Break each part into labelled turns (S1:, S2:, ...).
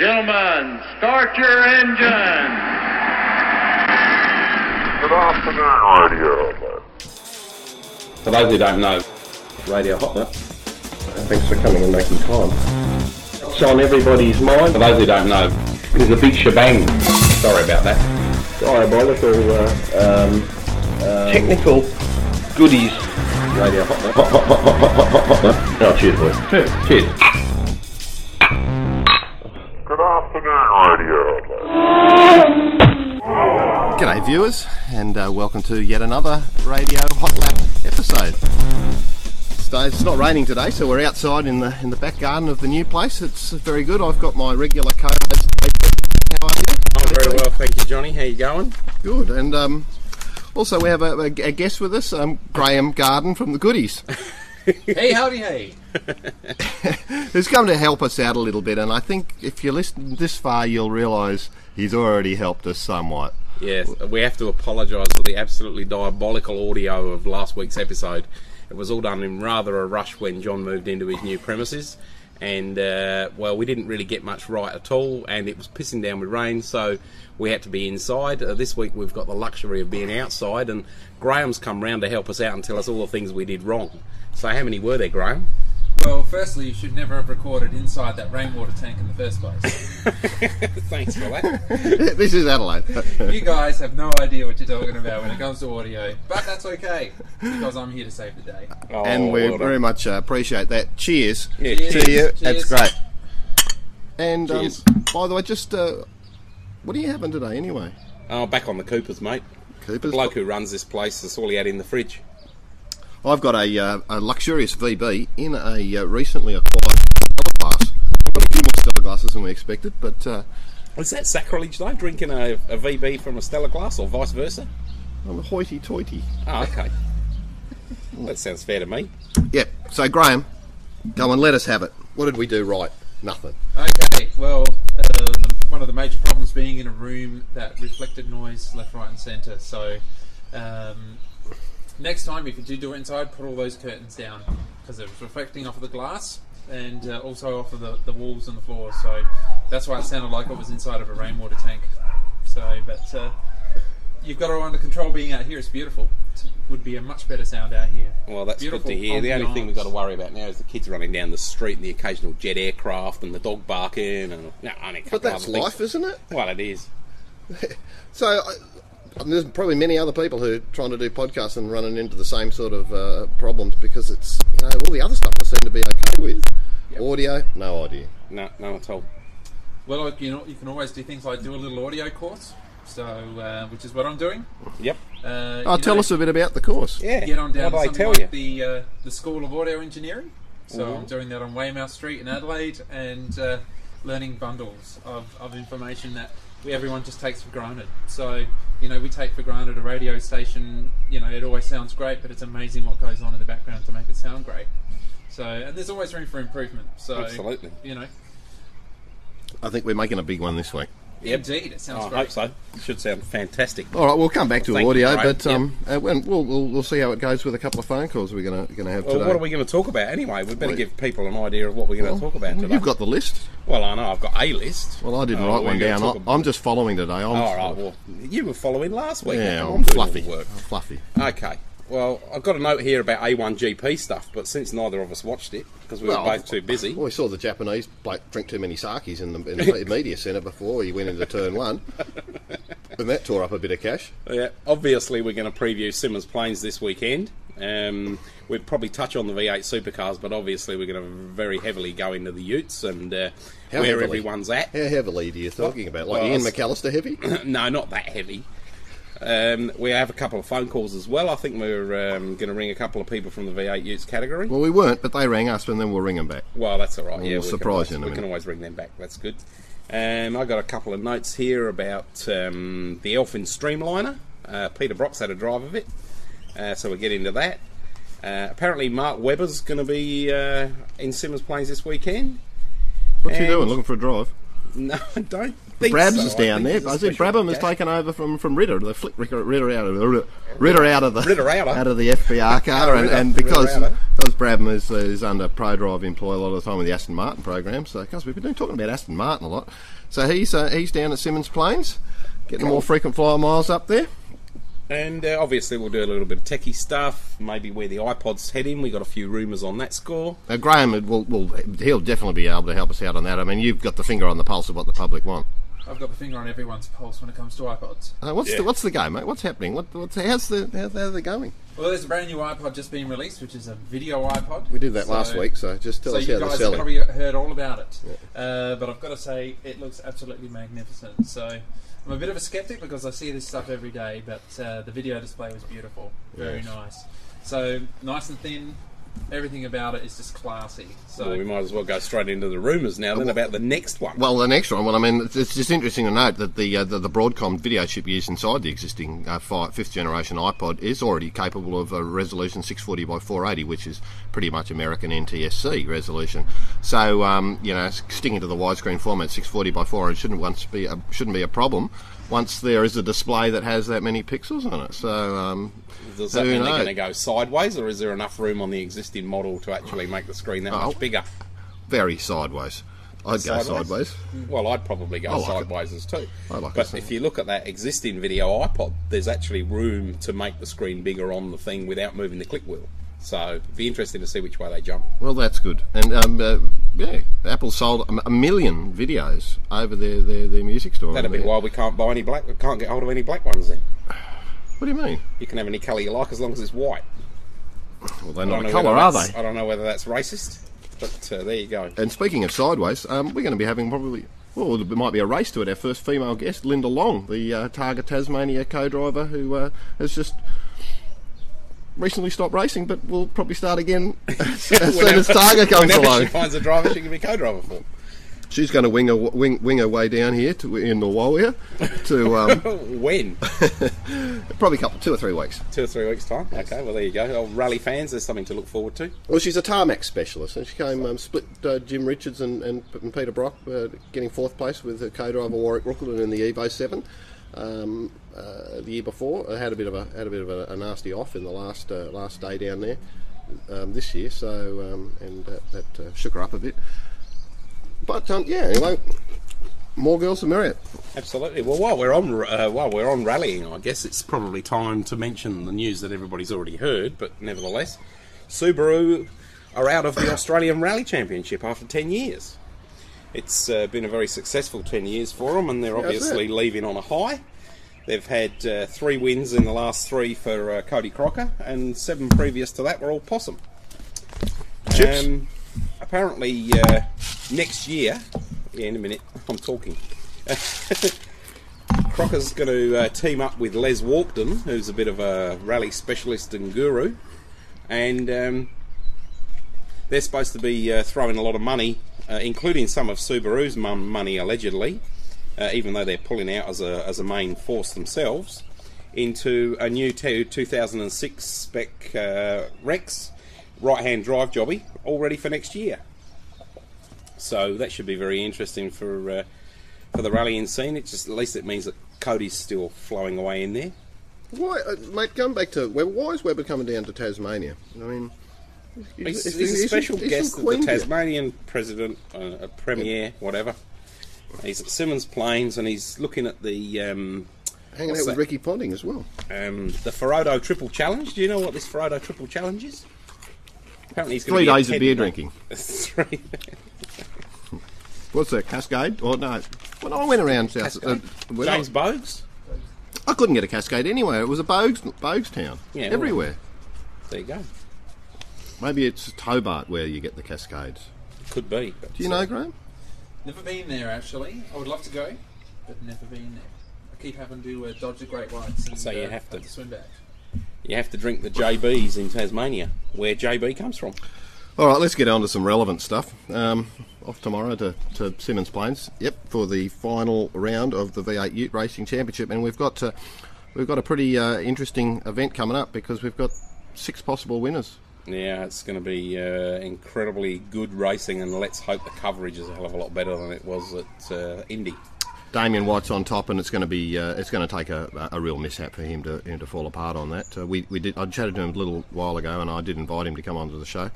S1: Gentlemen, start your engine.
S2: Good afternoon, Radio.
S3: For those who don't know, Radio Hot Lap.
S4: Thanks for coming and making time. It's on everybody's mind.
S3: For those who don't know, it's a big shebang. Sorry about that.
S4: Diabolical uh, um, um, technical goodies.
S3: Radio Hot Lap. Hot, hot, hot, hot, hot, hot, hot, hot.
S4: Oh, cheers, boys.
S3: Cheers. Cheers.
S2: Good afternoon, Radio.
S5: G'day, viewers, and uh, welcome to yet another Radio Hot Lap episode. So it's not raining today, so we're outside in the in the back garden of the new place. It's very good. I've got my regular co-host. How are you?
S3: I'm very well, thank you, Johnny. How you going?
S5: Good. And um, also we have a, a, a guest with us, um, Graham Garden from the Goodies,
S6: Hey, howdy, hey.
S5: who's come to help us out a little bit. And I think if you listen this far, you'll realise he's already helped us somewhat.
S3: Yes, we have to apologise for the absolutely diabolical audio of last week's episode. It was all done in rather a rush when John moved into his new premises, and uh, well, we didn't really get much right at all, and it was pissing down with rain, so we had to be inside. Uh, this week we've got the luxury of being outside, and Graham's come round to help us out and tell us all the things we did wrong. So, how many were there, Graham?
S6: Well, firstly, you should never have recorded inside that rainwater tank in the first place.
S3: Thanks for that.
S5: this is Adelaide.
S6: you guys have no idea what you're talking about when it comes to audio, but that's okay because I'm here to save the day.
S3: Oh,
S5: and we
S3: well
S5: very much uh, appreciate that. Cheers.
S3: Yeah,
S6: Cheers.
S5: to you.
S6: Cheers.
S5: That's great. And um, by the way, just uh, what are you having today anyway?
S3: Oh, back on the Coopers, mate.
S5: Coopers.
S3: The bloke who runs this place, that's all he had in the fridge.
S5: I've got a, uh, a luxurious VB in a uh, recently acquired Stella glass. Got a few more Stella glasses than we expected, but uh,
S3: Is that sacrilege though, drinking a, a VB from a Stella glass or vice versa?
S5: I'm a hoity-toity.
S3: Oh, okay. that sounds fair to me.
S5: Yep. So Graham, come on, let us have it. What did we do right? Nothing.
S6: Okay, well, uh, one of the major problems being in a room that reflected noise left, right, and centre. So, um, next time, if you do do it inside, put all those curtains down because it was reflecting off of the glass and uh, also off of the, the walls and the floor. So, that's why it sounded like it was inside of a rainwater tank. So, but uh, you've got it all under control being out here. It's beautiful. It would be a much better sound out here.
S3: Well, that's
S6: Beautiful
S3: good to hear. The only thing we've got to worry about now is the kids running down the street and the occasional jet aircraft and the dog barking and no, only a
S5: But that's
S3: other things.
S5: life, isn't it?
S3: Well, it is.
S5: So I, I mean, there's probably many other people who are trying to do podcasts and running into the same sort of uh, problems because it's you know all the other stuff I seem to be okay with. Audio, no idea.
S3: No, no at all.
S6: Well, like, you know, you can always do things like do a little audio course. So, uh, which is what I'm doing.
S3: Yep.
S6: Uh,
S5: Oh, tell
S6: know,
S5: us a bit about the course.
S3: Yeah.
S6: Get on down
S3: what
S6: to
S3: do
S6: something
S3: tell
S6: like
S3: you?
S6: the uh, the School of Audio Engineering. So
S3: Mhm.
S6: I'm doing that on Weymouth Street in Adelaide and uh, learning bundles of, of information that we, everyone just takes for granted. So you know, we take for granted a radio station. You know, it always sounds great, but it's amazing what goes on in the background to make it sound great. So and there's always room for improvement. So
S3: Absolutely.
S6: you know,
S5: I think we're making a big one this week.
S3: Yep.
S6: indeed, it sounds
S3: Oh, I
S6: great.
S3: hope so. It should sound fantastic.
S5: All right, we'll come back to
S3: Thank you,
S5: audio, but um, uh, we'll, we'll we'll see how it goes with a couple of phone calls we're gonna gonna have
S3: Well,
S5: today.
S3: what are we going to talk about anyway? We better
S5: Well-
S3: give people an idea of what we're going to talk about today.
S5: You've got the list.
S3: Well, I know I've got a list.
S5: Well, I didn't
S3: Oh,
S5: write one down.
S3: talk
S5: I,
S3: about-
S5: I'm just following today. I'm,
S3: All right. Well, you were following last week.
S5: yeah,
S3: I'm
S5: I'm fluffy.
S3: work.
S5: I'm fluffy.
S3: Okay. Well, I've got a note here about A1GP stuff, but since neither of us watched it because we were both too busy,
S5: Well, we saw the Japanese bloke drink too many sakis in the, in the media centre before he went into turn one, and that tore up a bit of cash.
S3: yeah, obviously we're going to preview Symmons Plains this weekend. Um, we'd probably touch on the V8 supercars, but obviously we're going to very heavily go into the Utes and uh, where
S5: heavily?
S3: everyone's at.
S5: How heavily are you talking about? Like
S3: Well,
S5: Ian McAllister heavy?
S3: no, not that heavy. Um, we have a couple of phone calls as well. I think we're um, going to ring a couple of people from the V8 Utes category.
S5: well, we weren't, but they rang us, and then we'll ring them back.
S3: Well, that's all right.
S5: We'll
S3: yeah, we
S5: surprise you in a
S3: always, we can always ring them back. That's good. Um, I got a couple of notes here about um, the Elfin Streamliner. Uh, Peter Brock's had a drive of it, uh, so we'll get into that. Uh, apparently, Mark Webber's going to be uh, in Symmons Plains this weekend.
S5: What's he
S3: And-
S5: doing? Looking for a drive?
S3: No, don't think
S5: Brabs
S3: so.
S5: is down
S3: think
S5: there. I see Brabham has taken over from, from Ritter. They flicked Ritter, Ritter out of the Ritter out of the
S3: Ritter outer.
S5: out of the FBR car, and,
S3: Ritter,
S5: and because because Brabham is, is under ProDrive employ a lot of the time with the Aston Martin program. So because we've been talking about Aston Martin a lot, so he's uh, he's down at Symmons Plains, getting more frequent flyer miles up there.
S3: And uh, obviously, we'll do a little bit of techie stuff, maybe where the iPod's heading. We got a few rumours on that score.
S5: Uh, Graham will, will he'll definitely be able to help us out on that. I mean, you've got the finger on the pulse of what the public want.
S6: I've got the finger on everyone's pulse when it comes to iPods.
S5: Uh, what's
S3: Yeah.
S5: the what's the go, mate? What's happening? What what's how's the how's, how they going?
S6: Well, there's a brand new iPod just being released, which is a video iPod.
S5: We did that
S6: So-
S5: last week, so just tell
S6: so
S5: us
S6: you
S5: how they're
S6: guys have
S5: selling.
S6: probably heard all about it. Uh, but I've got to say, it looks absolutely magnificent. So I'm a bit of a skeptic because I see this stuff every day, but uh, the video display was beautiful, very
S5: Yes.
S6: nice. So nice and thin. Everything about it is just classy. So
S3: Well, we might as well go straight into the rumours now then about the next one.
S5: Well, the next one. Well, I mean, it's, it's just interesting to note that the uh, the, the Broadcom video chip used inside the existing uh, fi fifth generation iPod is already capable of a resolution 640 by 480, which is pretty much American NTSC resolution. So, um, you know, sticking to the widescreen format, 640 by 480 shouldn't once be a, shouldn't be a problem. Once there is a display that has that many pixels on it, so um,
S3: Does that
S5: who
S3: mean they're going to go sideways, or is there enough room on the existing model to actually make the screen that
S5: Oh.
S3: much bigger?
S5: very sideways. I'd go
S3: Sideways?
S5: sideways.
S3: Well, I'd probably go
S5: like it.
S3: sideways as too.
S5: I like it
S3: but if you look at that existing video iPod, there's actually room to make the screen bigger on the thing without moving the click wheel. So, it'd be interesting to see which way they jump.
S5: Well, that's good. And um, uh, yeah, Apple sold a, a million videos over their, their, their music store.
S3: That'd be why we can't buy any black. We can't get hold of any black ones. Then
S5: What do you mean?
S3: you can have any colour you like as long as it's white.
S5: Well, they're not a colour, are they?
S3: I don't know whether that's racist, but uh, there you go.
S5: And speaking of sideways, um, we're going to be having probably. Well, there might be a race to it. Our first female guest, Linda Long, the uh, Targa Tasmania co-driver, who uh, has just recently stopped racing, but will probably start again as soon as Targa comes
S3: Whenever
S5: along.
S3: she finds a driver, she can be co-driver for.
S5: She's going to wing her, wing, wing her way down here to in the Warrior to um,
S3: when?
S5: probably a couple, two or three weeks.
S3: Two or three weeks' time. Okay, well there you go. Oh, rally fans, there's something to look forward to.
S5: Well, she's a tarmac specialist, and she came um, split uh, Jim Richards and, and, and Peter Brock, uh, getting fourth place with her co-driver Warwick Rooklyn in the Evo Seven. Um, uh, the year before, I had a bit of a had a bit of a, a nasty off in the last uh, last day down there um, this year, so um, and that, that uh, shook her up a bit. But um, yeah, anyway, more girls to Marriott.
S3: Absolutely. Well, while we're on uh, while we're on rallying, I guess it's probably time to mention the news that everybody's already heard, but nevertheless, Subaru are out of the Australian Rally Championship after ten years. It's uh, been a very successful ten years for them, and they're obviously
S5: that?
S3: leaving on a high. They've had uh, three wins in the last three for uh, Cody Crocker, and seven previous to that were all possum.
S5: Chips.
S3: Um, apparently, uh, next year, yeah, in a minute, I'm talking. Crocker's going to uh, team up with Les Walkden, who's a bit of a rally specialist and guru, and um, they're supposed to be uh, throwing a lot of money, uh, including some of Subaru's money allegedly, uh, even though they're pulling out as a as a main force themselves, into a new t- 2006 spec uh, Rex right-hand drive jobby, all ready for next year. So that should be very interesting for uh, for the rallying scene. It just at least it means that Cody's still flowing away in there.
S5: Why, uh, mate? Come back to why is Webber coming down to Tasmania? I mean,
S3: He's,
S5: he's-
S3: he's a special
S5: he's
S3: guest of the Tasmanian president, uh, a premier, whatever. He's at Symmons Plains and he's looking at the um,
S5: hanging out with? Ricky Ponting as well.
S3: um, the Ferodo Triple Challenge. Do you know what this Ferodo Triple Challenge is? Apparently, he's
S5: Three
S3: be
S5: days of beer
S3: Knight.
S5: drinking.
S3: Three.
S5: What's that, Cascade? Or no? When I went around South, uh, when I,
S3: James Boag's.
S5: I couldn't get a Cascade anywhere. It was a Boag's, Boag's town.
S3: Yeah,
S5: everywhere.
S3: There you go.
S5: Maybe it's Hobart where you get the Cascades.
S3: Could be.
S5: Do you
S3: uh,
S5: know, Graham?
S6: Never been there actually. I would love to go, but never been there. I keep having to uh, dodge the Great Whites and
S3: So you
S6: uh,
S3: have to-
S6: swim back.
S3: You have to drink the JBs in Tasmania, where JB comes from.
S5: All right, let's get on to some relevant stuff. Um, off tomorrow to, to Symmons Plains. Yep, for the final round of the V8 Ute Racing Championship, and we've got uh, we've got a pretty uh, interesting event coming up because we've got six possible winners.
S3: Yeah, it's going to be uh, incredibly good racing, and let's hope the coverage is a hell of a lot better than it was at uh, Indy.
S5: Damien White's on top, and it's going to be uh, it's going to take a, a real mishap for him to him to fall apart on that. Uh, we we did I chatted to him a little while ago, and I did invite him to come onto the show,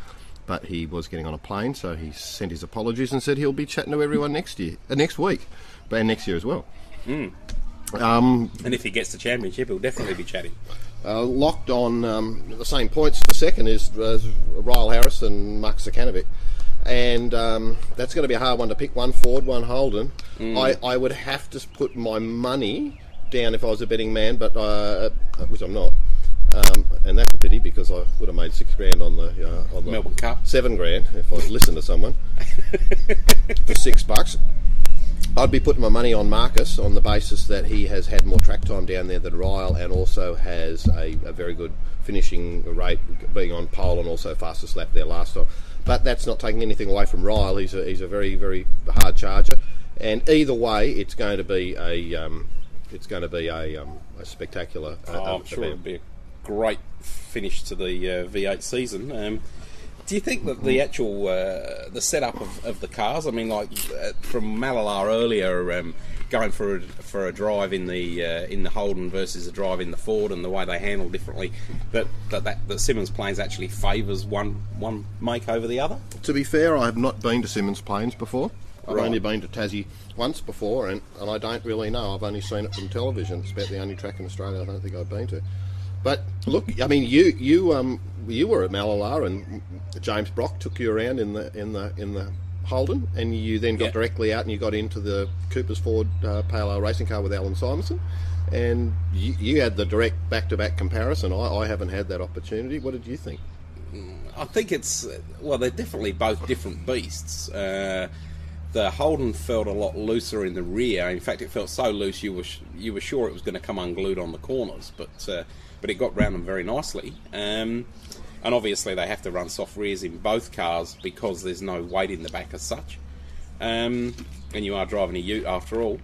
S5: but he was getting on a plane, so he sent his apologies and said he'll be chatting to everyone next year, uh, next week, but next year as well. Um,
S3: And if he gets the championship, he'll definitely be chatting.
S5: uh, locked on um, the same points. The second is uh, Ryal Harris and Mark Zukanovic. And um, that's going to be a hard one to pick. One Ford, one Holden. I, I would have to put my money down if I was a betting man, but uh, which I'm not. Um, and that's a pity because I would have made six grand on the uh, on the
S3: Melbourne Cup.
S5: seven grand if I'd listened to someone for six bucks. I'd be putting my money on Marcus on the basis that he has had more track time down there than Ryal and also has a, a very good finishing rate, being on pole and also fastest lap there last time. But that's not taking anything away from Ryal. He's a, he's a very very hard charger, and either way, it's going to be a um, it's going to be a, um, a spectacular. Uh,
S3: Oh, I'm sure it'll be a great finish to the uh, V8 season. Um, do you think that the actual uh, the setup of, of the cars? I mean, like uh, from Mallala earlier, um, going for a, for a drive in the uh, in the Holden versus a drive in the Ford, and the way they handle differently. That that, that, that Symmons Plains actually favours one one make over the other.
S5: To be fair, I have not been to Symmons Plains before. I've
S3: Right.
S5: only been to Tassie once before, and, and I don't really know. I've only seen it from television. It's about the only track in Australia I don't think I've been to. But look, I mean, you you um you were at Mallala, and James Brock took you around in the in the in the Holden, and you then got
S3: Yeah.
S5: directly out and you got into the Cooper's Ford uh, Pale Ale racing car with Allan Simonsen, and you, you had the direct back to back comparison. I, I haven't had that opportunity. What did you think?
S3: I think it's well, they're definitely both different beasts. Uh, the Holden felt a lot looser in the rear. In fact, it felt so loose you were sh- you were sure it was going to come unglued on the corners, but uh, but it got round them very nicely. Um, and obviously, they have to run soft rears in both cars because there's no weight in the back as such. Um, and you are driving a Ute after all.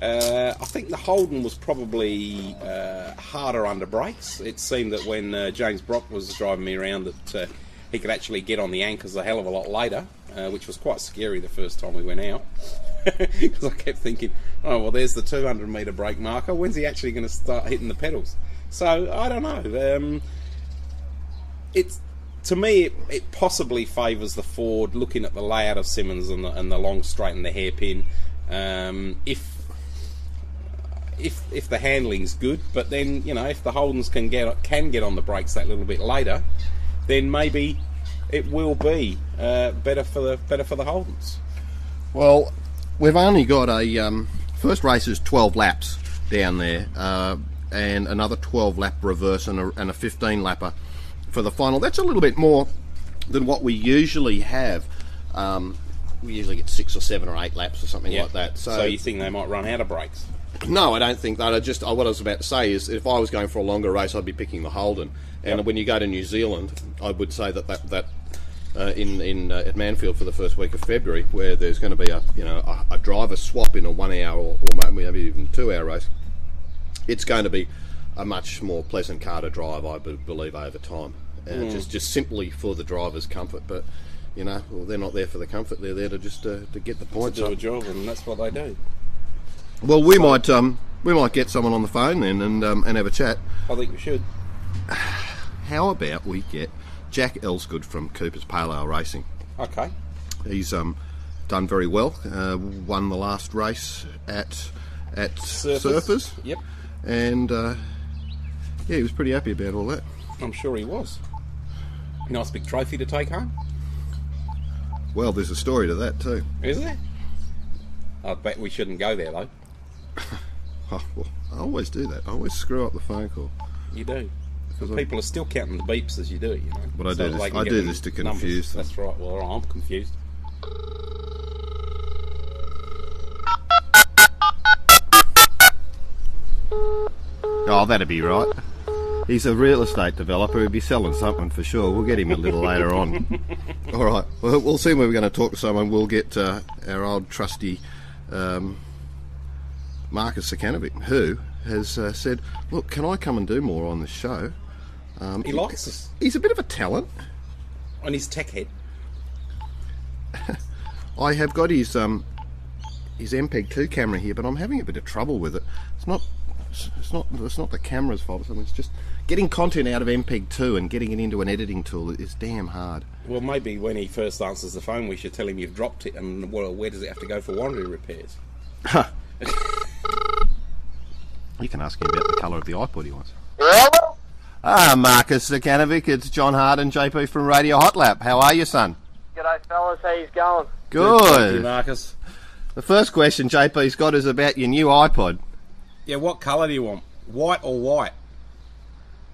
S3: Uh, I think the Holden was probably uh, harder under brakes. It seemed that when uh, James Brock was driving me around, that uh, he could actually get on the anchors a hell of a lot later, uh, which was quite scary the first time we went out. Because I kept thinking, oh well, there's the 200 metre brake marker. When's he actually going to start hitting the pedals? So I don't know. Um, it's to me, it, it possibly favours the Ford. Looking at the layout of Symmons and the, and the long straight and the hairpin, um, if if if the handling's good, but then you know if the Holdens can get can get on the brakes that little bit later, then maybe it will be uh, better for the better for the Holdens.
S5: Well, we've only got a um, first race is 12 laps down there, uh, and another 12 lap reverse and a, and a 15 lapper for the final. That's a little bit more than what we usually have. Um, we usually get six or seven or eight laps or something like that.
S3: so you think they might run out of brakes?
S5: no, I don't think that. I just what I was about to say is if I was going for a longer race, I'd be picking the Holden. And
S3: Yep.
S5: when you go to New Zealand, I would say that that, that uh, in in uh, at Manfield for the first week of February, where there's going to be a you know a, a driver swap in a one hour or, or maybe even two hour race, it's going to be a much more pleasant car to drive, I believe, over time. Uh, Just just simply for the driver's comfort, but. You know, well, they're not there for the comfort. They're there to just uh, to get the points
S3: Do
S5: up.
S3: a job, and that's what they do.
S5: Well, we might um, we might get someone on the phone then and um, and have a chat.
S3: I think we should.
S5: How about we get Jack Elsegood from Cooper's Pale Ale Racing?
S3: Okay.
S5: He's um, done very well. Uh, won the last race at at
S3: Surfers.
S5: Surfers,
S3: Yep.
S5: and uh, yeah, he was pretty happy about all that.
S3: I'm sure he was. Nice big trophy to take home,
S5: Well, there's a story to that too.
S3: is there? I bet we shouldn't go there though.
S5: Oh, well, I always do that. I always screw up the phone call.
S3: You do.
S5: Because I-
S3: People are still counting the beeps as you do it, you know.
S5: But I do
S3: that
S5: this- I do this to
S3: numbers.
S5: confuse them.
S3: That's right. Well, I'm confused.
S5: Oh, that'd be right. He's a real estate developer. He'd be selling something for sure. We'll get him a little later on. All right. Well, we'll see when we're going to talk to someone. We'll get uh, our old trusty um, Marcus Zukanovic, who has uh, said, "Look, can I come and do more on this show?" Um,
S3: He likes us
S5: He's a bit of a talent.
S3: on his tech head.
S5: I have got his um, his MPEG two camera here, but I'm having a bit of trouble with it. It's not. It's not. It's not the camera's fault. or something. It's just getting content out of MPEG two and getting it into an editing tool is damn hard.
S3: Well, maybe when he first answers the phone, we should tell him you've dropped it, and well, where does it have to go for warranty repairs?
S5: You can ask him about the colour of the iPod he wants.
S7: Yeah, well,
S5: Ah, Marcus Zukanovic, it's John Hart and JP from Radio Hot Lap. How are you, son?
S7: g'day fellas, how you going? Good.
S3: Thank you,
S5: Good.
S3: Marcus.
S5: The first question JP's got is about your new iPod.
S3: Yeah, what colour do you want? White or white?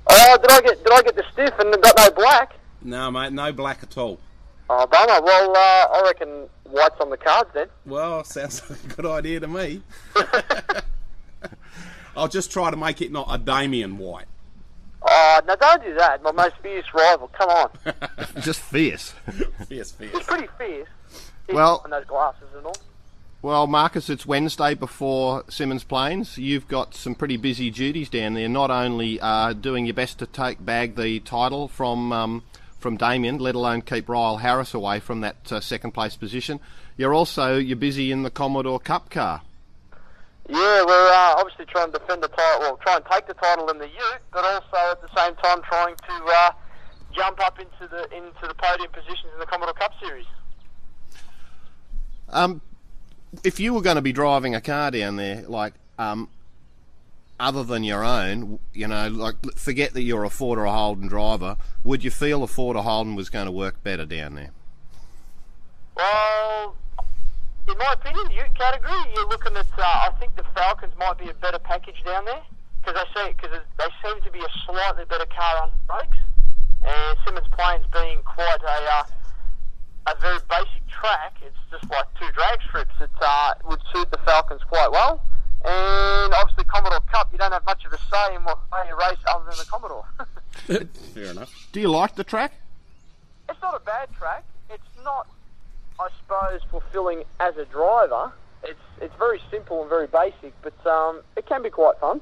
S7: Oh, did I get did I get the stiff and got no black?
S3: No, mate, no black at all.
S7: Oh, bummer. Well, uh, I reckon white's on the cards then.
S3: Well, sounds like a good idea to me. I'll just try to make it not a Damien White.
S7: Oh, no, don't do that. My most fierce rival. Come on,
S5: Just fierce.
S3: Fierce, fierce.
S7: he's pretty fierce. He's
S5: Well-
S7: on those glasses and all.
S5: Well, Marcus, it's Wednesday before Symmons Plains. You've got some pretty busy duties down there. Not only uh, doing your best to take bag the title from um, from Damien, let alone keep Ryal Harris away from that uh, second place position. You're also you're busy in the Commodore Cup car.
S7: Yeah, we're uh, obviously trying to defend the title. Well, try and take the title in the Ute, but also at the same time trying to uh, jump up into the into the podium positions in the Commodore Cup Series.
S5: Um, if you were going to be driving a car down there, like um, other than your own, you know, like forget that you're a Ford or a Holden driver, would you feel a Ford or Holden was going to work better down there?
S7: Well, in my opinion, Ute category, you're looking at. Uh, I think the Falcons might be a better package down there because they see because they seem to be a slightly better car on brakes, and Symmons Plains being quite a uh, a very basic track. It's just like two drag strips. It uh, would suit the Falcons quite well. And obviously, Commodore Cup, you don't have much of a say in what way you race other than the Commodore.
S3: Fair enough.
S5: Do you like the track?
S7: it's not a bad track. It's not, I suppose, fulfilling as a driver. It's it's very simple and very basic, but um, it can be quite fun.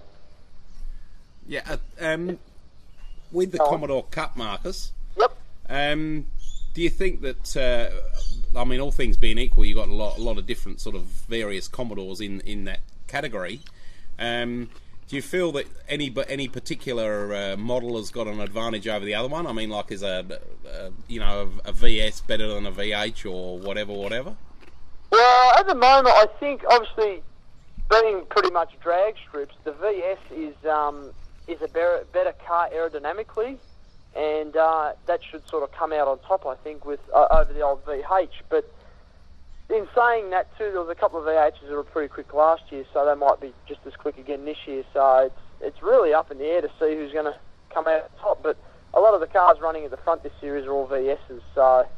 S3: Yeah, uh, um, with the
S7: Go on.
S3: Commodore Cup, Marcus,
S7: Yep.
S3: um, do you think that, uh, I mean, all things being equal, you've got a lot, a lot of different sort of various Commodores in, in that category. Um, do you feel that any any particular uh, model has got an advantage over the other one? I mean, like is a, a you know a, a VS better than a VH or whatever, whatever?
S7: Well, at the moment, I think obviously being pretty much drag strips, the VS is um, is a better, better car aerodynamically, and uh, that should sort of come out on top, I think, with uh, over the old VH. But in saying that too, there was a couple of VHs that were pretty quick last year, so they might be just as quick again this year. So it's it's really up in the air to see who's going to come out on top. But a lot of the cars running at the front this series are all VSs, so.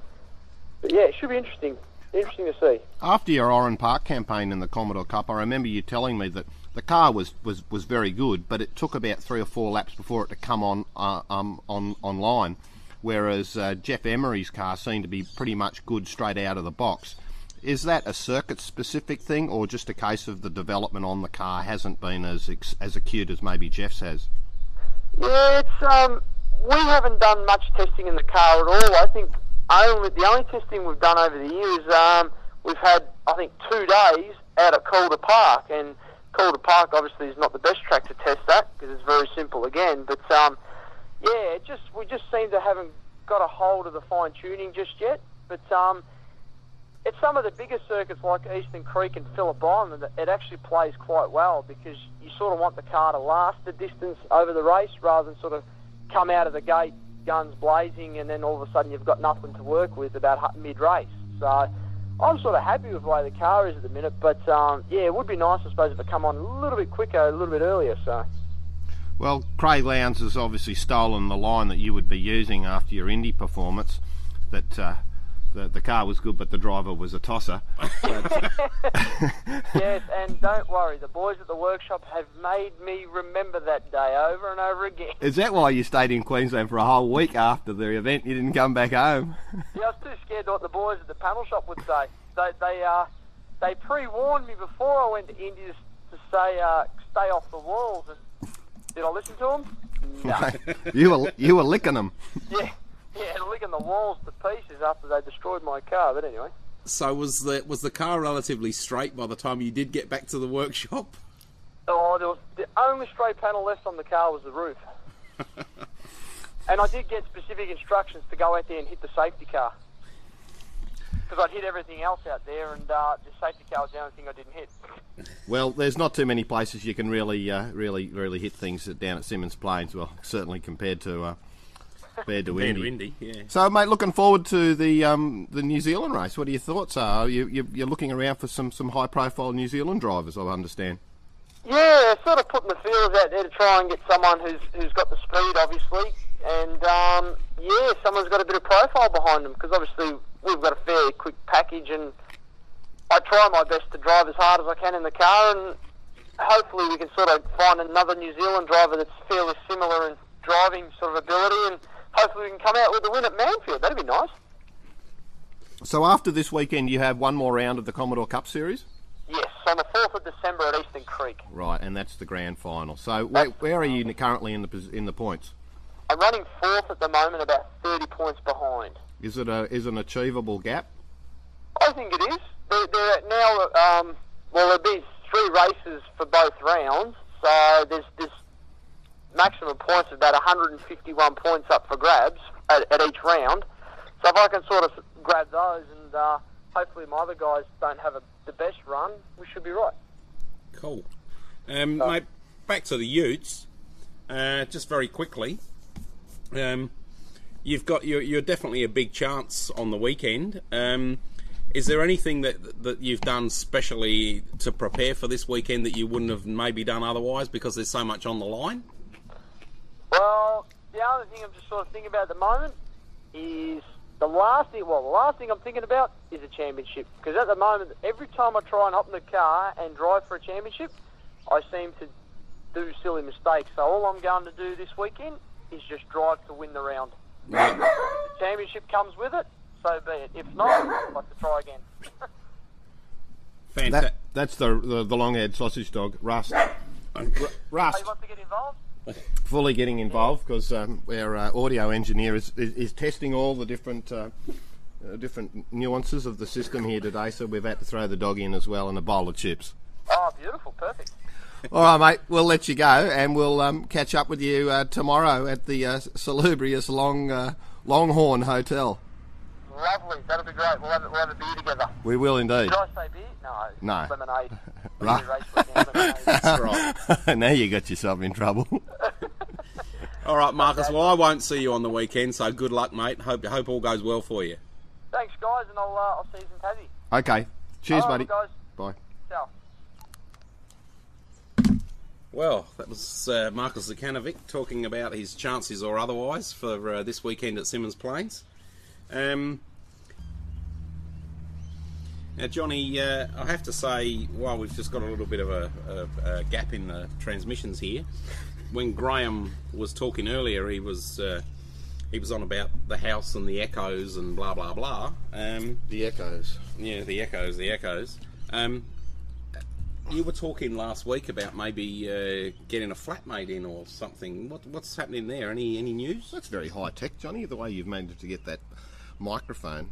S7: But yeah, it should be interesting. Interesting to see.
S5: After your Oran Park campaign in the Commodore Cup, I remember you telling me that the car was, was, was very good, but it took about three or four laps before it to come on uh, um, on online. Whereas uh, Jeff Emery's car seemed to be pretty much good straight out of the box. Is that a circuit specific thing, or just a case of the development on the car hasn't been as as acute as maybe Jeff's has?
S7: Yeah, it's um, we haven't done much testing in the car at all. I think only the only testing we've done over the years, um, we've had I think two days out at Calder Park, and Calder Park obviously is not the best track to test that because it's very simple again. But um, yeah, it just we just seem to haven't got a hold of the fine tuning just yet. But um, it's some of the bigger circuits like Eastern Creek and Phillip Island it actually plays quite well because you sort of want the car to last the distance over the race rather than sort of come out of the gate guns blazing and then all of a sudden you've got nothing to work with about mid race. So I'm sort of happy with the way the car is at the minute, but um, yeah, it would be nice, I suppose, if it come on a little bit quicker, a little bit earlier. So
S5: Well, Craig Lowndes has obviously stolen the line that you would be using after your Indy performance. That uh, the the car was good, but the driver was a tosser.
S7: yes, and don't worry, the boys at the workshop have made me remember that day over and over again.
S5: Is that why you stayed in Queensland for a whole week after the event? You didn't come back home.
S7: Yeah, I was too scared to what the boys at the panel shop would say. They they uh they pre-warned me before I went to Indy to say uh, stay off the walls. And did I listen to them? No.
S5: you were you were licking them.
S7: yeah, yeah, licking the walls to pieces after they destroyed my car. But anyway,
S3: So was the was the car relatively straight by the time you did get back to the workshop?
S7: Oh, there was the only straight panel left on the car was the roof. and I did get specific instructions to go out there and hit the safety car. Because I'd hit everything else out there, and uh, the safety car was the only thing I didn't hit.
S5: Well, there's not too many places you can really, uh, really, really hit things down at Symmons Plains. Well, certainly compared to uh, compared to
S3: Compared
S5: Indy.
S3: to Indy, yeah.
S5: So, mate, looking forward to the um, the New Zealand race. What are your thoughts? Are you, you you're looking around for some, some high profile New Zealand drivers? I understand.
S7: Yeah, sort of putting the feelers out there to try and get someone who's who's got the speed, obviously, and um, yeah, someone's got a bit of profile behind them because obviously we've got a fairly quick package, and I try my best to drive as hard as I can in the car, and hopefully we can sort of find another New Zealand driver that's fairly similar in driving sort of ability, and hopefully we can come out with a win at Manfield. That'd be nice.
S5: So after this weekend, you have one more round of the Commodore Cup Series.
S7: Yes, on the fourth of December at Eastern Creek.
S5: Right, and that's the grand final. So where, where are you currently in the in the points?
S7: I'm running fourth at the moment, about 30 points behind.
S5: Is it a is an achievable gap?
S7: I think it is. They're, they're now, um, well, there'll be three races for both rounds, so there's there's maximum points of about 151 points up for grabs at, at each round. So if I can sort of grab those and uh, hopefully my other guys don't have a, the best run, we should be right.
S3: Cool. Um, mate, back to the Utes. Uh, just very quickly. Um, you've got you're, you're definitely a big chance on the weekend. Um, is there anything that that you've done specially to prepare for this weekend that you wouldn't have maybe done otherwise because there's so much on the line?
S7: Well, the other thing I'm just sort of thinking about at the moment is the last thing. Well, the last thing I'm thinking about is a championship because at the moment, every time I try and hop in the car and drive for a championship, I seem to do silly mistakes. So all I'm going to do this weekend is just drive to win the round. If the championship comes with it, so be it. If not, I'd like to try again.
S3: Fantastic.
S5: That that's the the, the long haired sausage dog, Rust. R-
S7: Hey,
S5: Rust
S7: you want to get involved?
S5: Fully getting involved because um, our uh, audio engineer is, is, is testing all the different uh, uh, different nuances of the system here today. So we've had to throw the dog in as well and a bowl of chips.
S7: Oh, beautiful, perfect.
S5: All right, mate. We'll let you go, and we'll um, catch up with you uh, tomorrow at the uh, salubrious Long uh, Longhorn Hotel.
S7: Lovely, that'll be great. We'll have, we'll have a beer together.
S5: We will indeed.
S7: Did I say beer? No.
S5: No.
S7: Lemonade.
S5: Right.
S7: Race weekend, lemonade.
S3: That's right.
S5: now you got yourself in trouble.
S3: All right, Marcus. Well, I won't see you on the weekend, so good luck, mate. Hope hope all goes well for you.
S7: Thanks, guys, and I'll, uh, I'll see you in Tassie.
S5: okay. Cheers,
S7: All right,
S5: buddy.
S7: guys.
S5: Bye.
S7: Ciao.
S3: Well, that was uh, Marcus Zukanovic talking about his chances or otherwise for uh, this weekend at Symmons Plains. Um, now, Johnny, uh, I have to say, while we've just got a little bit of a, a, a gap in the transmissions here, when Graham was talking earlier, he was uh, he was on about the house and the echoes and blah blah blah. Um,
S5: The echoes.
S3: yeah, the echoes, the echoes. Um, you were talking last week about maybe uh, getting a flatmate in or something. What, what's happening there? Any any news?
S5: That's very high tech, Johnny. The way you've managed to get that microphone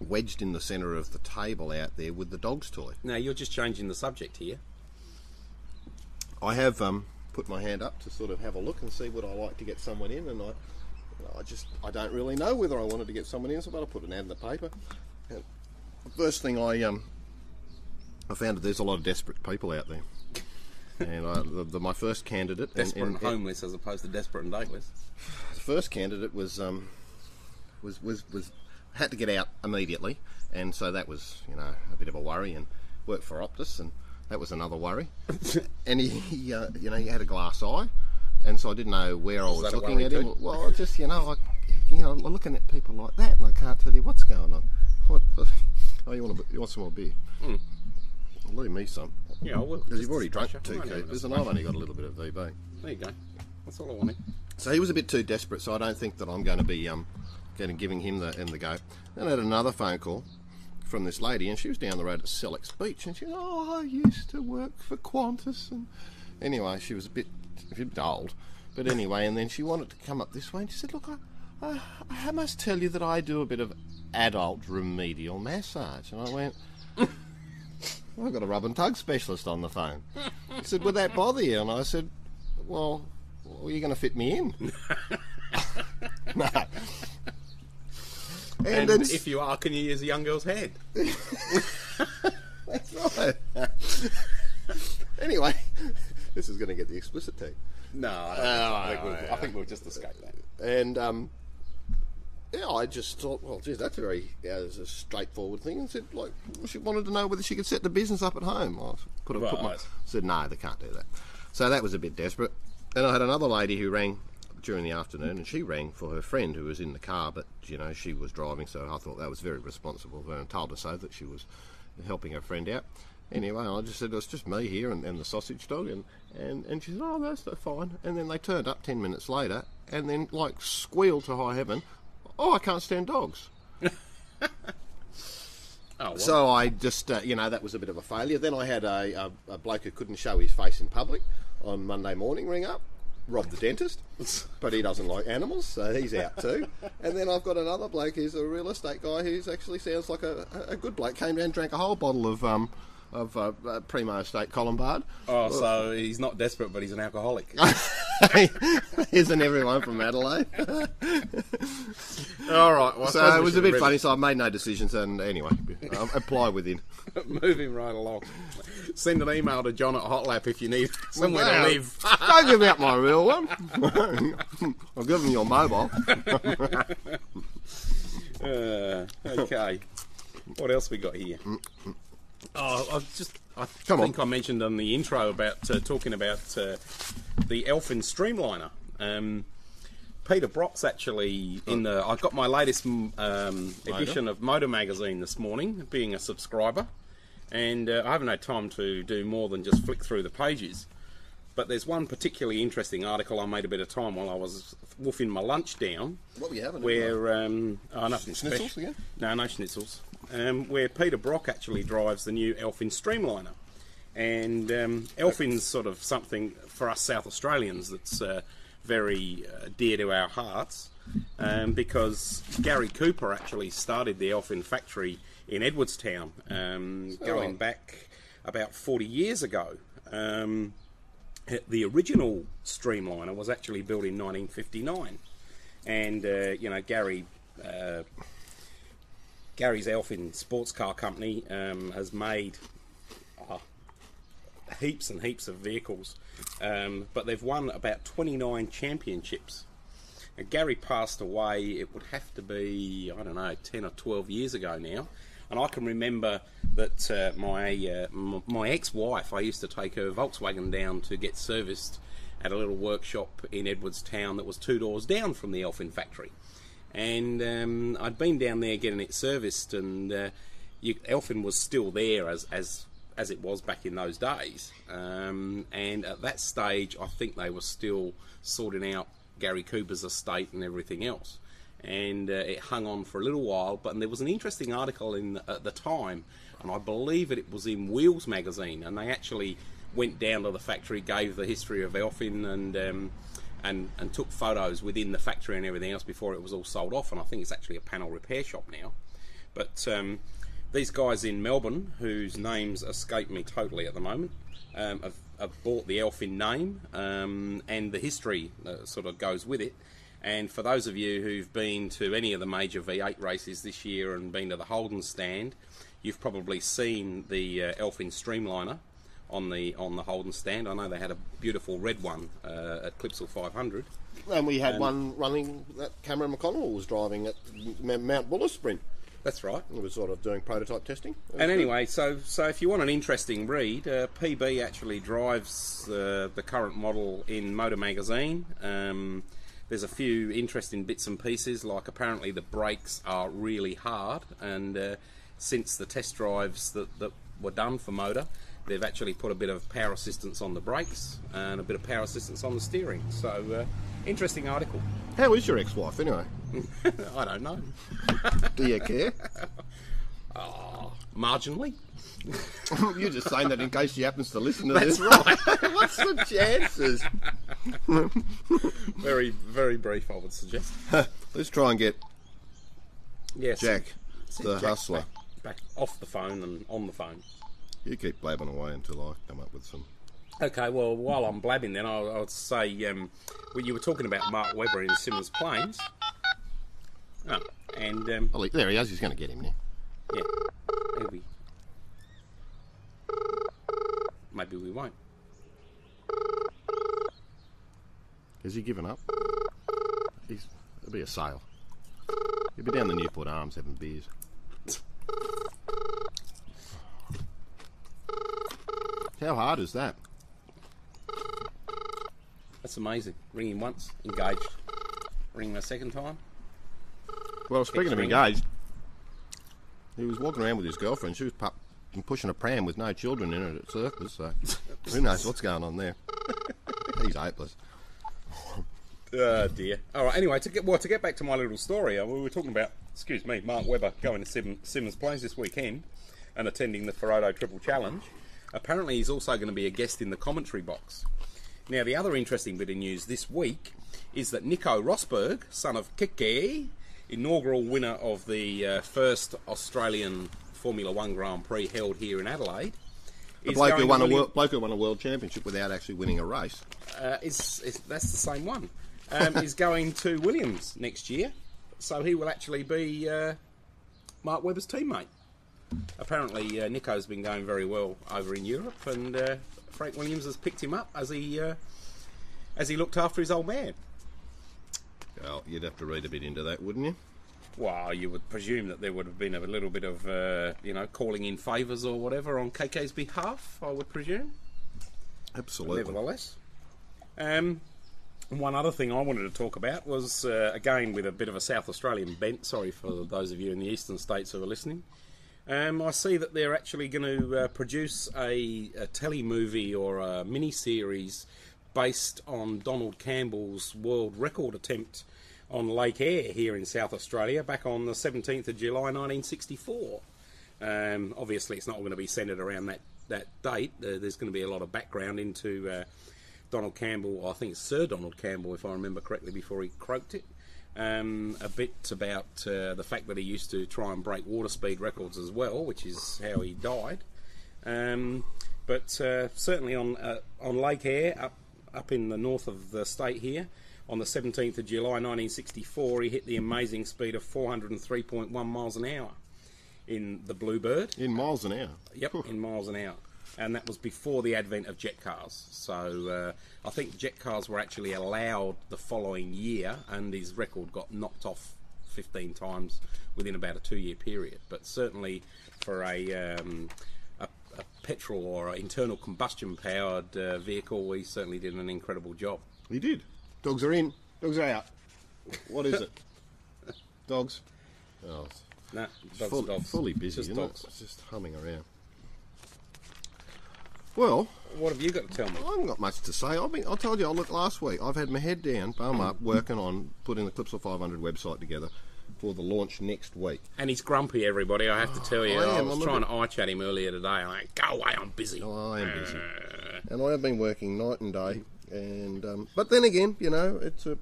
S5: wedged in the centre of the table out there with the dog's toy.
S3: Now you're just changing the subject here.
S5: I have um, put my hand up to sort of have a look and see would I like to get someone in, and I, I just I don't really know whether I wanted to get someone in, so I put an ad in the paper. And the first thing I um, I found that there's a lot of desperate people out there, and I, the, the, my first candidate, and-
S3: Desperate and,
S5: and-
S3: homeless as opposed to desperate and dateless.
S5: the first candidate was um, was was was had to get out immediately, and so that was you know a bit of a worry. And worked for Optus, and that was another worry. and he, he uh, you know he had a glass eye, and so I didn't know where I was
S3: that
S5: looking
S3: worry
S5: at him.
S3: too?
S5: Well, I just you know I you know I'm looking at people like that, and I can't tell you what's going on. What? Oh, you want a, you want some more beer?
S3: Hmm.
S5: Well, leave me some.
S3: Yeah, I will.
S5: Because you've already drunk two
S3: I
S5: keepers, and I've only got a little bit of VB.
S3: There you go. That's all I wanted.
S5: So he was a bit too desperate, so I don't think that I'm going to be um, getting giving him the in the go. Then I had another phone call from this lady, and she was down the road at Sellicks Beach, and she said, "Oh, I used to work for Qantas." And anyway, she was a bit, a bit old, but anyway, and then she wanted to come up this way, and she said, "Look, I, I, I must tell you that I do a bit of adult remedial massage. And I went, I've got a rub and tug specialist on the phone. He said, Would that bother you? And I said, Well, well are you going to fit me in? no. And,
S3: And if you are, can you use a young girl's head?
S5: That's right. anyway, this is going to get the explicit tag.
S3: No, I,
S5: Oh,
S3: I, think. I think we'll just escape that.
S5: And um, yeah, I just thought, well, geez, that's a very yeah, a straightforward thing. And said, like, she wanted to know whether she could set the business up at home. I put, a, put my,
S3: Right.
S5: said, no, they can't do that. So that was a bit desperate. Then I had another lady who rang during the afternoon, and she rang for her friend who was in the car, but you know she was driving, so I thought that was very responsible of her, and told her so that she was helping her friend out. Anyway, I just said it was just me here and, and the sausage dog, and, and, and she said, "Oh, that's that's fine." And then they turned up ten minutes later, and then like squealed to high heaven, "Oh, I can't stand dogs."
S3: Oh, well.
S5: So I just, uh, you know, that was a bit of a failure. Then I had a, a, a bloke who couldn't show his face in public on Monday morning ring up, Rob the dentist, but he doesn't like animals, so he's out too. And then I've got another bloke who's a real estate guy who's actually sounds like a, a good bloke. Came down, and drank a whole bottle of um, of uh, uh, Primo Estate Colombard.
S3: oh, so he's not desperate, but he's an alcoholic.
S5: Isn't everyone from Adelaide?
S3: All right. Well,
S5: so it was a bit
S3: read
S5: funny. So I made no decisions, and anyway, um, apply within.
S3: Moving right along. Send an email to John at Hotlap if you need somewhere
S5: Wow.
S3: to live.
S5: Don't give out my real one. I'll give him your mobile.
S3: Uh, okay. What else we got here? Oh, I've just. I
S5: Come on.
S3: think I mentioned on the intro about uh, talking about uh, the Elfin Streamliner. Um, Peter Brock's actually in the. I got my latest um, edition of Motor Magazine this morning, being a subscriber, and uh, I haven't had time to do more than just flick through the pages. But there's one particularly interesting article I made a bit of time while I was wolfing my lunch down.
S5: What were you having?
S3: Where um, oh nothing
S5: Schnitzels
S3: special.
S5: again?
S3: No, no schnitzels. Um, where Peter Brock actually drives the new Elfin Streamliner, and um, Elfin's sort of something for us South Australians that's uh, very uh, dear to our hearts, um, because Garrie Cooper actually started the Elfin factory in Edwardstown, um, going back about 40 years ago. Um, the original Streamliner was actually built in 1959, and uh, you know Garrie. Uh, Garrie's Elfin Sports Car Company um, has made uh, heaps and heaps of vehicles, um, but they've won about 29 championships. Garrie passed away, it would have to be, I don't know, 10 or 12 years ago now. And I can remember that uh, my, uh, my ex wife, I used to take her Volkswagen down to get serviced at a little workshop in Edwardstown that was two doors down from the Elfin factory and um, I'd been down there getting it serviced, and uh, you, Elfin was still there as as as it was back in those days. Um, and at that stage, I think they were still sorting out Garrie Cooper's estate and everything else. And uh, it hung on for a little while, but there was an interesting article in at the time, and I believe it, it was in Wheels magazine, and they actually went down to the factory, gave the history of Elfin, and um, and, and took photos within the factory and everything else before it was all sold off. And I think it's actually a panel repair shop now. But um, these guys in Melbourne, whose names escape me totally at the moment, um, have, have bought the Elfin name um, and the history that sort of goes with it. And for those of you who've been to any of the major V8 races this year and been to the Holden stand, you've probably seen the uh, Elfin Streamliner on the on the Holden stand. I know they had a beautiful red one uh, at Clipsal 500.
S5: And we had one running that Cameron McConville was driving at M- Mount Buller Sprint.
S3: That's right.
S5: He was sort of doing prototype testing.
S3: And anyway, so so if you want an interesting read, uh, PB actually drives uh, the current model in Motor Magazine. Um, there's a few interesting bits and pieces, like apparently the brakes are really hard, and uh, since the test drives that, that were done for Motor, they've actually put a bit of power assistance on the brakes and a bit of power assistance on the steering. So, uh, interesting article.
S5: How is your ex-wife anyway?
S3: I don't know.
S5: Do you care?
S3: Marginally.
S5: You're just saying that in case she happens to listen to
S3: That's
S5: this.
S3: right.
S5: What's the chances?
S3: very, very brief, I would suggest.
S5: Let's try and get
S3: Yes.
S5: Jack The
S3: Jack
S5: hustler.
S3: Back, back off the phone and on the phone.
S5: You keep blabbing away until I come up with some.
S3: Okay, well, while I'm blabbing, then I'll, I'll say um, well, you were talking about Mark Webber in Symmons Plains. Oh, and um,
S5: Oh, there he is. He's going to get him now.
S3: yeah, maybe, maybe we won't.
S5: Has he given up? He's, it'll be a sale. He'll be down the Newport Arms having beers. How hard is that?
S3: That's amazing. Ring him once, engaged. Ring him a second time.
S5: Well, speaking of
S3: ring.
S5: engaged, he was walking around with his girlfriend. She was pu- pushing a pram with no children in it at circus, so who knows what's going on there. He's hopeless.
S3: Oh dear. All right. Anyway, to get well to get back to my little story, uh, we were talking about, excuse me, Mark Webber going to Sim, Symmons Plains this weekend and attending the Ferodo Triple Challenge. Apparently, he's also going to be a guest in the commentary box. Now, the other interesting bit of news this week is that Nico Rosberg, son of Keke, inaugural winner of the uh, first Australian Formula One Grand Prix held here in Adelaide,
S5: The
S3: is
S5: bloke who won a world, bloke who won a world championship without actually winning a race.
S3: uh, is, is that's the same one. Um, is going to Williams next year, so he will actually be uh, Mark Webber's teammate. Apparently, uh, Nico's been going very well over in Europe, and uh, Frank Williams has picked him up as he uh, as he looked after his old man.
S5: Well, you'd have to read a bit into that, wouldn't you?
S3: Well, you would presume that there would have been a little bit of uh, you know calling in favours or whatever on Keke's behalf. I would presume.
S5: Absolutely.
S3: nevertheless. Um, one other thing I wanted to talk about was, uh, again, with a bit of a South Australian bent. Sorry for those of you in the eastern states who are listening. Um, I see that they're actually going to uh, produce a, a telly movie or a mini series based on Donald Campbell's world record attempt on Lake Eyre here in South Australia back on the 17th of July 1964. Um, obviously, it's not going to be centred around that, that date. Uh, there's going to be a lot of background into uh, Donald Campbell, I think it's Sir Donald Campbell, if I remember correctly, before he croaked it. Um, a bit about uh, the fact that he used to try and break water speed records as well, which is how he died. Um, but uh, certainly on uh, on Lake Eyre, up up in the north of the state here, on the 17th of July 1964, he hit the amazing speed of 403.1 miles an hour in the Bluebird.
S5: In miles an hour.
S3: Yep, in miles an hour. And that was before the advent of jet cars. So uh, I think jet cars were actually allowed the following year, and his record got knocked off 15 times within about a two year period. But certainly for a, um, a, a petrol or an internal combustion powered uh, vehicle, we certainly did an incredible job.
S5: He did. Dogs are in. Dogs are out. What is it? dogs. Oh, it's
S3: Nah, dogs
S5: full-
S3: are dogs.
S5: fully busy,
S3: Just
S5: isn't
S3: dogs.
S5: it? It's just humming around. Well,
S3: What have you got to tell me?
S5: I haven't got much to say. I've been, I told you, I looked last week. I've had my head down, bum up, working on putting the Clipsal 500 website together for the launch next week.
S3: And he's grumpy, everybody. I have to tell you.
S5: I
S3: I,
S5: am,
S3: was
S5: I'm
S3: trying
S5: bit-
S3: to iChat him earlier today. I'm like, go away, I'm busy.
S5: Oh, I am busy.
S3: Uh,
S5: and I have been working night and day. And um, but then again, you know, it's a.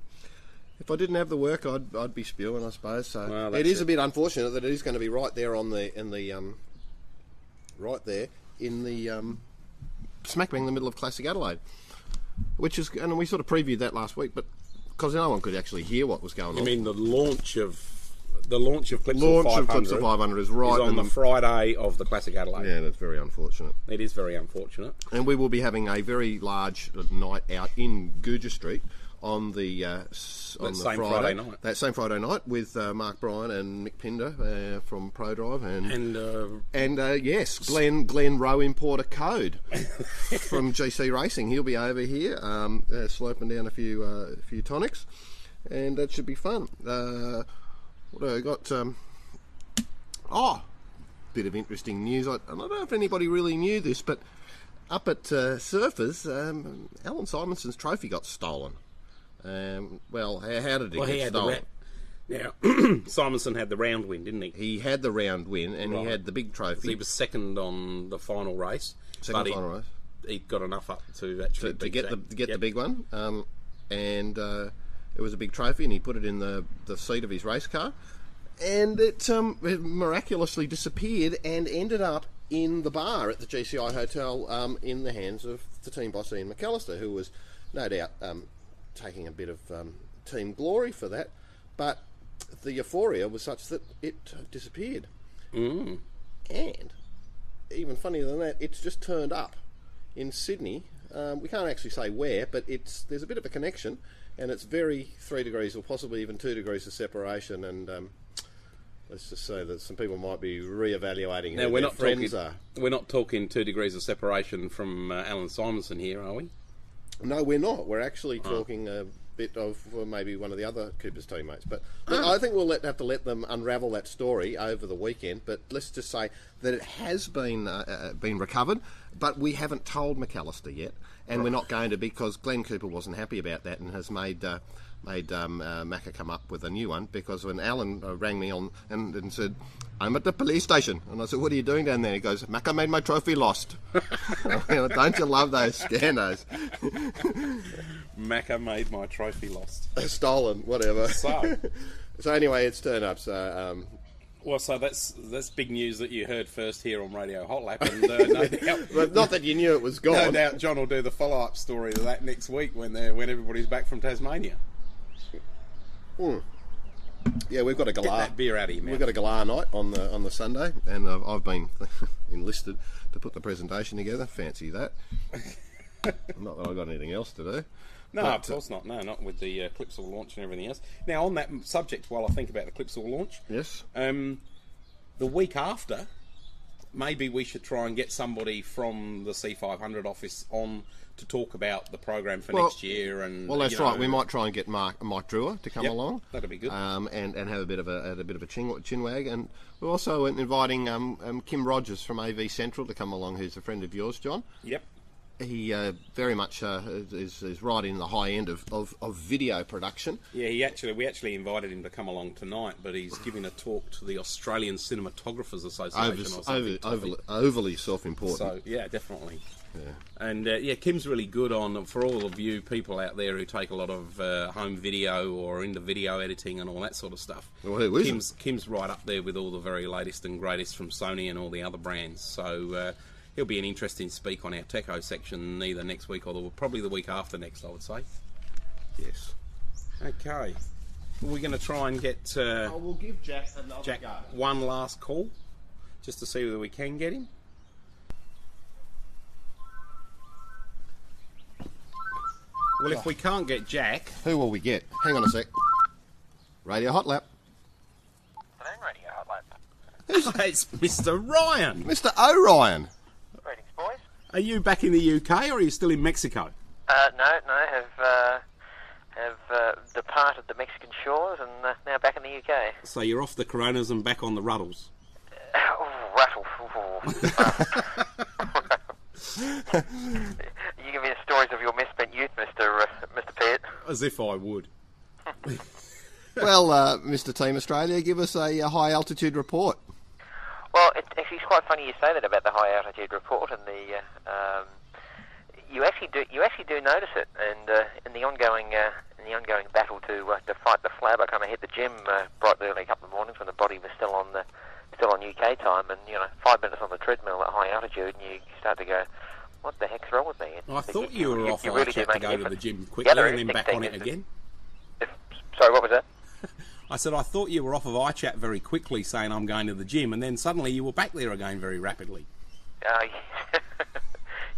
S5: If I didn't have the work, I'd I'd be spewing, I suppose. So
S3: Well,
S5: it is
S3: it.
S5: a bit unfortunate that it is going to be right there on the in the um, right there in the um, smack bang in the middle of Classic Adelaide, which is and we sort of previewed that last week, but because no one could actually hear what was going
S3: You
S5: on.
S3: mean the launch of the launch of Clipsal
S5: Launch
S3: 500
S5: of Clipsal 500 is right
S3: on the
S5: the-
S3: Friday of the Classic Adelaide.
S5: yeah, that's very unfortunate.
S3: It is very unfortunate.
S5: and we will be having a very large night out in Gouger Street on the uh, on
S3: That
S5: the Friday,
S3: Friday night.
S5: That same Friday night with uh, Mark Bryan and Mick Pinder uh, from ProDrive and
S3: And uh,
S5: and uh, yes, Glenn Glenn Rowe Importer Code from GC Racing. He'll be over here, um, uh, sloping down a few uh, a few tonics, and that should be fun. Uh, what have I got? Um, oh, bit of interesting news. I, I don't know if anybody really knew this, but up at uh, Surfers, um, Allan Simonsen's trophy got stolen. Um, well, how, how did it
S3: well,
S5: get
S3: he had the
S5: stolen?
S3: ra- now Simonsen had the round win, didn't he?
S5: he had the round win, and
S3: Right.
S5: he had the big trophy.
S3: He was second on the final race.
S5: Second
S3: but he-
S5: final race.
S3: He got enough up to actually
S5: to, to get the to get
S3: Yep.
S5: the big one, um, and uh, it was a big trophy, and he put it in the the seat of his race car, and it, um, it miraculously disappeared and ended up in the bar at the GCI Hotel um, in the hands of the team boss Ian McAllister, who was no doubt um, taking a bit of um, team glory for that, but the euphoria was such that it disappeared.
S3: Mm.
S5: And even funnier than that, it's just turned up in Sydney. Um, we can't actually say where, but it's there's a bit of a connection, and it's very three degrees or possibly even two degrees of separation. And um, let's just say that some people might be re-evaluating
S3: Now
S5: who
S3: we're
S5: their
S3: not
S5: friends
S3: talking.
S5: are.
S3: We're not talking two degrees of separation from uh, Allan Simonsen here, are we?
S5: No, we're not. We're actually talking a bit of well, maybe one of the other Cooper's teammates. But look, I think we'll let, have to let them unravel that story over the weekend. But let's just say that it has been uh, uh, been recovered, but we haven't told McAllister yet, and we're not going to because Glenn Cooper wasn't happy about that and has made. Uh, Made um, uh, Macca come up with a new one because when Alan uh, rang me on and, and said, "I'm at the police station," and I said, "What are you doing down there?" He goes, "Macca made my trophy lost." Don't you love those scanos?
S3: Macca made my trophy lost.
S5: stolen, whatever.
S3: So,
S5: So anyway, it's turned up. So um,
S3: well, so that's that's big news that you heard first here on Radio Hot Lap, and uh, no doubt.
S5: but not that you knew it was gone.
S3: No doubt John will do the follow-up story to that next week when they're, when everybody's back from Tasmania.
S5: Yeah, we've got a
S3: Get
S5: galah.
S3: that beer out of your
S5: We've got a galah night on the on the Sunday, and uh, I've been enlisted to put the presentation together. Fancy that. not that I've got anything else to do.
S3: No,
S5: But,
S3: of course not. No, not with the uh, Clipsal launch and everything else. Now, on that subject, while I think about the Clipsal launch,
S5: Yes.
S3: um, the week after, maybe we should try and get somebody from the C500 office on to talk about the program for
S5: Well-
S3: next year. And
S5: Well, that's
S3: you know,
S5: right. We might try and get Mark Mike Drewer to come
S3: Yep,
S5: along.
S3: that'd be good.
S5: Um, and, and have a bit of a, a bit of a chin, chinwag. And we're also inviting um, um, Kim Rogers from AV Central to come along, who's a friend of yours, John.
S3: Yep.
S5: He uh, very much uh, is, is right in the high end of, of, of video production.
S3: Yeah, he actually we actually invited him to come along tonight, but he's giving a talk to the Australian Cinematographers Association
S5: Over, over, overly, overly self-important.
S3: So yeah, definitely.
S5: Yeah.
S3: And uh, yeah, Kim's really good on for all of you people out there who take a lot of uh, home video or into video editing and all that sort of stuff.
S5: Well?
S3: Kim's Kim's right up there with all the very latest and greatest from Sony and all the other brands. So uh, he'll be an interesting speak on our Techo section either next week or the, probably the week after next. I would say.
S5: Yes.
S3: Okay. We're going to try and get uh,
S5: I will give Jack another
S3: Jack
S5: go.
S3: one last call just to see whether we can get him. Well, if we can't get Jack,
S5: Who will we get? Hang on a sec. Radio Hot Lap.
S3: it's Mr. Ryan.
S5: Mr. O'Ryan.
S8: Greetings, boys.
S3: Are you back in the UK or are you still in Mexico?
S8: Uh, no, no, have uh, have uh, departed the Mexican shores and uh, now back in the UK.
S3: So you're off the Coronas and back on the Ruddles.
S8: Oh, rattle. you give me the stories of your misspent youth, Mister uh, Mister Pitt.
S3: As if I would.
S5: Well, uh, Mr. Team Australia, give us a, uh high altitude report.
S8: Well, it, actually, it's quite funny you say that about the high altitude report and the. Uh, um, you actually do you actually do notice it, and uh, in the ongoing uh, in the ongoing battle to uh, to fight the flab, I kind of hit the gym uh, bright early a couple of mornings when the body was still on the still on UK time, and you know five minutes on the treadmill at high altitude, and you start to go, what the heck's wrong with me? And
S3: I thought you were off
S8: you
S3: I
S8: really
S3: to go to the gym quickly and then back on it again.
S8: if- sorry, what was that?
S3: I said I thought you were off of iChat very quickly, saying I'm going to the gym, and then suddenly you were back there again very rapidly.
S8: Uh,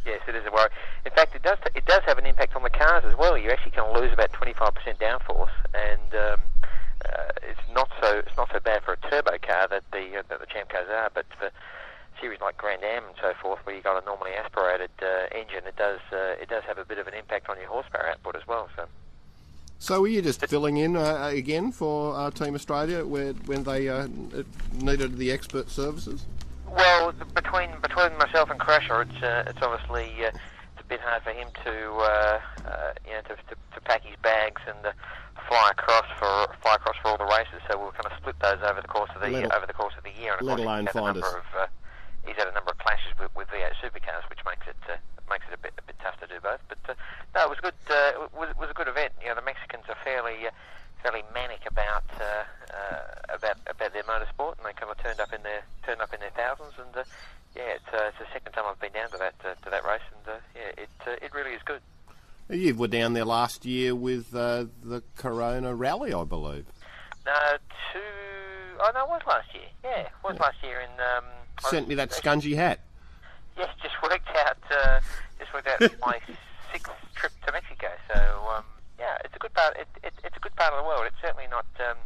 S8: yes, it is a worry. In fact, it does it does have an impact on the cars as well. You actually can lose about 25% downforce, and um, uh, it's not so it's not so bad for a turbo car that the uh, that the champ cars are, but for series like Grand Am and so forth, where you've got a normally aspirated uh, engine, it does uh, it does have a bit of an impact on your horsepower output as well. So.
S5: So were you just filling in uh, again for uh, Team Australia where, when they uh, needed the expert services?
S8: Well, between between myself and Crusher, it's uh, it's obviously uh, it's a bit hard for him to uh, uh, you know to, to, to pack his bags and uh, fly across for fly across for all the races. So we'll kind of split those over the course of the
S5: Let-
S8: over the course of the year. And
S5: let alone
S8: a
S5: find us.
S8: Of, uh, he's had a number of clashes with, with V8 supercars, which makes it uh, makes it a bit a bit tough to do both. But uh, no, it was good. Uh, was was a good event. You know, the Mexicans are fairly uh, fairly manic about uh, uh, about about their motorsport, and they kind of turned up in their turned up in their thousands. And uh, yeah, it's, uh, it's the second time I've been down to that uh, to that race, and uh, yeah, it uh, it really is good.
S5: You were down there last year with uh, the Corona Rally, I believe.
S8: No, two. Oh no, it was last year. Yeah, it was yeah. last year in. Um,
S5: Sent me that scungy hat.
S8: Yes, just worked out. Uh, just worked out my sixth trip to Mexico. So um, yeah, it's a good part. It, it, it's a good part of the world. It's certainly not. Um,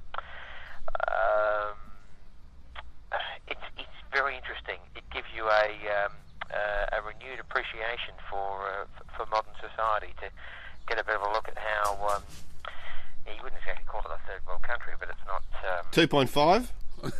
S8: um, it's it's very interesting. It gives you a um, uh, a renewed appreciation for uh, for modern society to get a bit of a look at how. Um, yeah, you wouldn't exactly call it a third world country, but it's not. Um,
S5: 2.5?
S8: uh,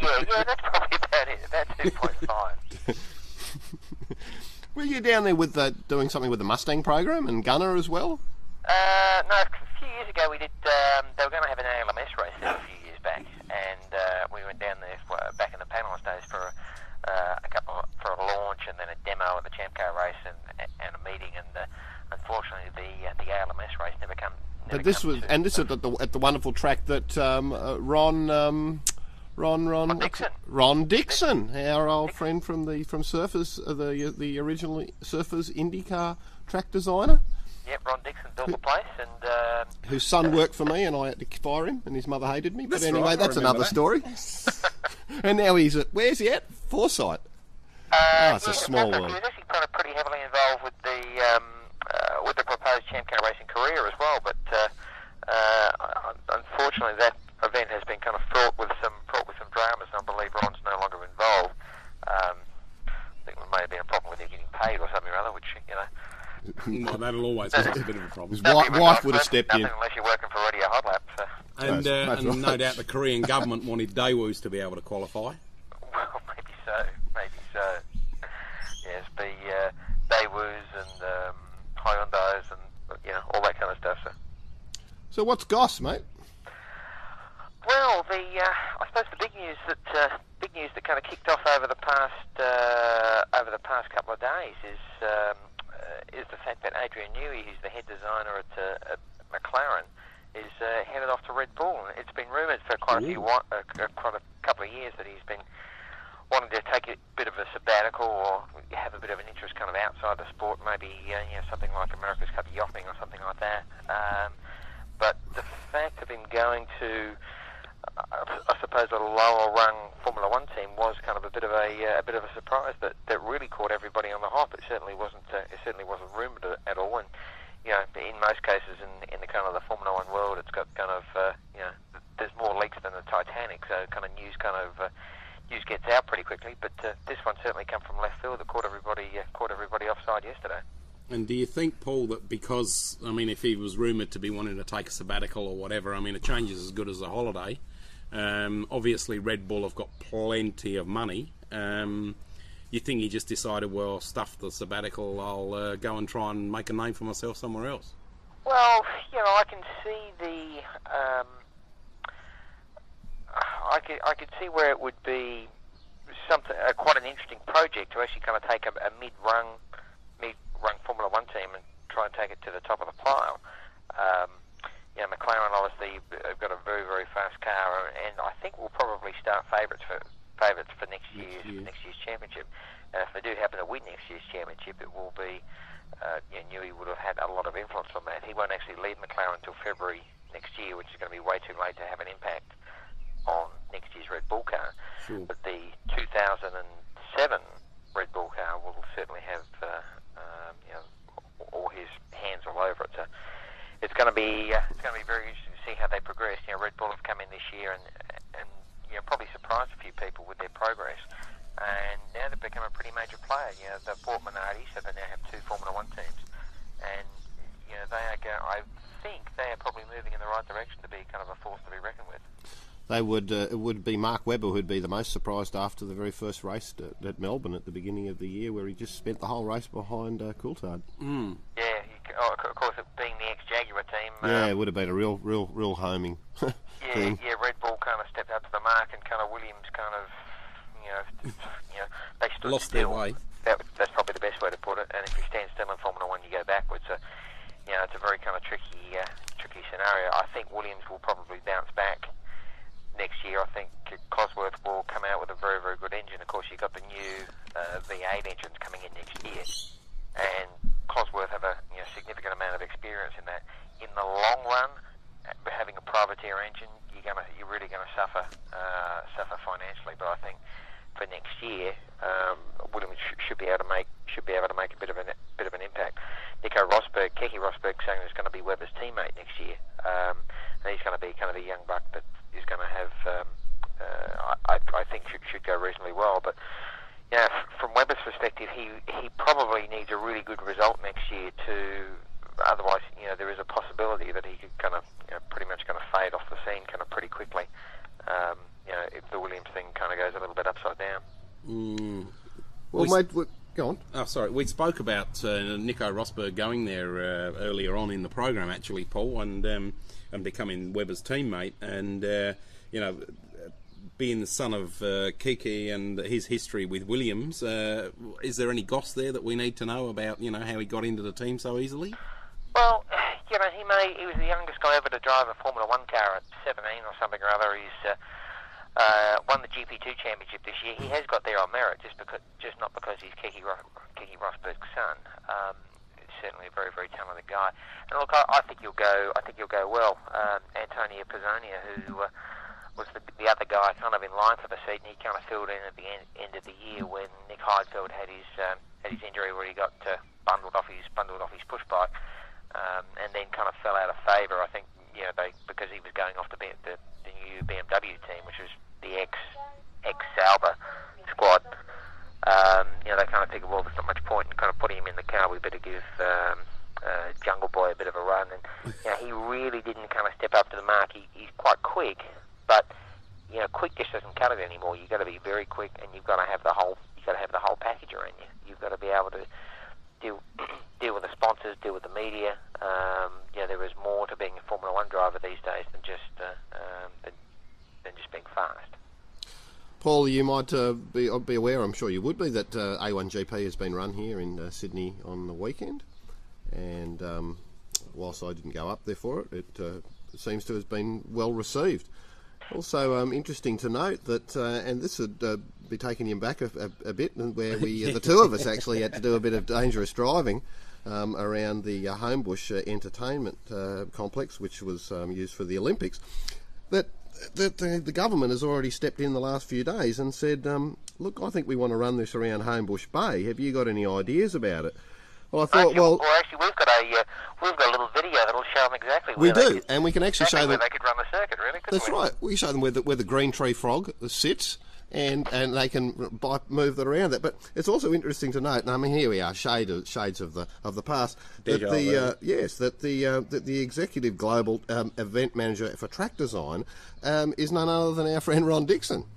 S8: yeah, yeah, that's probably about it. About two point five.
S5: Were you down there with the, doing something with the Mustang program and Gunner as well?
S8: Uh, no, a few years ago we did. Um, they were going to have an ALMS race there a few years back, and uh, we went down there for, back in the panelist days for a, uh, a couple of, for a launch and then a demo of the Champ Car race and, and a meeting. And uh, unfortunately, the uh, the ALMS race never come. Never
S5: But this was, and this is at the, at the wonderful track that um, uh, Ron, um, Ron, Ron,
S8: Ron? Dixon.
S5: Ron Dixon, our old friend from the from Surfers, uh, the the original Surfers IndyCar track designer,
S8: Yep, Ron Dixon built the place, and um,
S5: whose son worked for me, and I had to fire him, and his mother hated me. But anyway,
S3: right,
S5: that's another
S3: that.
S5: story. and now he's at where's he at? Foresight.
S8: Uh,
S5: it's a small
S8: one. fact,
S5: world.
S8: He was actually kind of pretty heavily involved with the um, uh, with the proposed Champ Car racing career as well. But uh, uh, unfortunately, that event has been kind of fraught fraught with some dramas. And I believe Ron's no longer involved. Um, I think there may have been a problem with him getting paid or something or other, which you know.
S3: Well, that'll always cause a bit of a problem.
S5: His wife, wife would have stepped in.
S8: unless you're working for Radio Hot Lap. So.
S3: And, uh,
S5: That's
S3: and no doubt the Korean government wanted Daewoo's to be able to qualify.
S8: Well, maybe so. Maybe so. Yes, the uh, Daewoo's and um, Hyundai's and you know all that kind of stuff. So.
S5: So what's Goss, mate?
S8: Well, the uh, I suppose the big news that uh, big news that kind of kicked off over the past uh, over the past couple of days is um, uh, is the fact that Adrian Newey, who's the head designer at, uh, at McLaren, is uh, headed off to Red Bull. It's been rumoured for quite a few wa- uh, uh, quite a couple of years that he's been wanting to take a bit of a sabbatical or have a bit of an interest kind of outside the sport, maybe uh, you know something like America's Cup yachting or something like that. Um, but the fact of him going to uh, I suppose a lower rung Formula One team was kind of a bit of a, uh, a bit of a surprise that, that really caught everybody on the hop. It certainly wasn't uh, it certainly wasn't rumoured at all, and you know in most cases in in the kind of the Formula One world, it's got kind of uh, you know there's more leaks than the Titanic, so kind of news kind of uh, news gets out pretty quickly. But uh, this one certainly come from left field that caught everybody uh, caught everybody offside yesterday.
S3: And do you think, Paul, that because, I mean, if he was rumoured to be wanting to take a sabbatical or whatever, I mean, a change is as good as a holiday. Um, obviously, Red Bull have got plenty of money. Um, you think he just decided, well, stuff the sabbatical, I'll uh, go and try and make a name for myself somewhere else?
S8: Well, you know, I can see the. Um, I could I could see where it would be something uh, quite an interesting project to actually kind of take a, a mid-rung mid-rung Formula One team and try and take it to the top of the pile. Um, you know, McLaren obviously have got a very very fast car, and I think we'll probably start favourites for favourites for next year's
S3: year.
S8: next year's championship. And if they do happen to win next year's championship, it will be uh, you know, Newey would have had a lot of influence on that. He won't actually leave McLaren until February next year, which is going to be way too late to have an impact on next year's Red Bull car.
S3: Sure.
S8: But the 2007 Red Bull car will certainly have uh, um, you know all his hands all over it. So it's going to be uh, it's going to be very interesting to see how they progress. You know, Red Bull have come in this year and and you know probably surprised a few people with their progress. And now they've become a pretty major player. You know, they've bought Minardi, so they now have two Formula One teams. And you know, they are. Go- I think they are probably moving in the right direction to be kind of a force to be reckoned with.
S5: They would uh, it would be Mark Webber who'd be the most surprised after the very first race at, at Melbourne at the beginning of the year, where he just spent the whole race behind uh, Coulthard.
S8: Yeah, you, oh, of course, it being the ex-Jaguar team.
S5: Yeah,
S8: um,
S5: it would have been a real, real, real homing
S8: Yeah,
S5: thing.
S8: yeah, Red Bull kind of stepped up to the mark, and kind of Williams kind of, you know, you know, they stood
S3: Lost their
S8: still.
S3: way.
S8: That, that's probably the best way to put it. And if you stand still in Formula One, you go backwards. So, you know, it's a very kind of tricky, uh, tricky scenario. I think Williams will probably bounce back next year. I think Cosworth will come out with a very, very good engine. Of course, you've got the new uh, V8 engines coming in next year, and Cosworth have a you know, significant amount of experience in that. In the long run, uh, having a privateer engine, you're gonna you're really gonna suffer uh, suffer financially. But I think for next year, um, Williams sh- should be able to make should be able to make a bit of an bit of an impact. Nico Rosberg, Keke Rosberg, saying he's going to be Webber's teammate next year, um, and he's going to be kind of a young buck that is going to have. Um, uh, I, I think should, should go reasonably well, but yeah, f- from Webber's perspective, he he probably needs a really good result next year to. Otherwise, you know, there is a possibility that he could kind of, you know, pretty much kind of fade off the scene kind of pretty quickly. Um, you know, if the Williams thing kind of goes a little bit upside down.
S3: Mm.
S5: Well,
S3: We-
S5: mate, we- go on.
S3: Oh, sorry. We spoke about uh, Nico Rosberg going there uh, earlier on in the program, actually, Paul, and um, and becoming Webber's teammate, and uh, you know, being the son of uh, Keke and his history with Williams. Uh, is there any goss there that we need to know about? You know how he got into the team so easily?
S8: Well, you know, he may he was the youngest guy ever to drive a Formula One car at 17 or something or other. He's uh, won the GP2 championship this year. He has got there on merit, just because, just not because he's Keke, Ro- Keke Rosberg's son. Um, certainly a very, very talented guy. And look, I, I think you'll go. I think you'll go well. Um, Antonio Pizzonia, who uh, was the, the other guy kind of in line for the seat, and he kind of filled in at the end, end of the year when Nick Heidfeld had his um, had his injury where he got uh, bundled off his bundled off his push bike, um, and then kind of fell out of favour. I think you know they because he was going off the, the the new BMW team, which was the ex ex Sauber squad. Um, you know they kind of figured, well, there's not much point in kind of putting him in the car. We better give. Um, uh, Jungle Boy a bit of a run, and you know, he really didn't kind of step up to the mark. He, he's quite quick, but you know, quick just doesn't cut it anymore. You've got to be very quick, and you've got to have the whole you've got to have the whole package around you. You've got to be able to deal deal with the sponsors, deal with the media. Um, there is more to being a Formula One driver these days than just uh, um, than, than just being fast.
S5: Paul, you might uh, be be aware, I'm sure you would be, that uh, A1GP has been run here in uh, Sydney on the weekend, and um, whilst I didn't go up there for it, it uh, seems to have been well received. Also, um, interesting to note that, uh, and this would uh, be taking him back a, a, a bit, and where we, uh, the two of us, actually had to do a bit of dangerous driving um, around the uh, Homebush uh, Entertainment uh, Complex, which was um, used for the Olympics. That the, the, the government has already stepped in the last few days and said, um, "Look, I think we want to run this around Homebush Bay. Have you got any ideas about it?" Well, I thought,
S8: actually,
S5: well,
S8: or actually, we've got a uh, we've got a little video that'll show them exactly.
S5: we
S8: Where they
S5: do,
S8: could,
S5: and we can actually
S8: exactly
S5: show
S8: where
S5: them.
S8: they could run the circuit. Really,
S5: That's
S8: we?
S5: right. We show them where the, where the green tree frog sits, and and they can bi- move that around that. But it's also interesting to note. And I mean, here we are, shade of, shades of the of the past. That
S3: Deja
S5: the uh, yes, that the uh, that the executive global um, event manager for track design um, is none other than our friend Ron Dixon.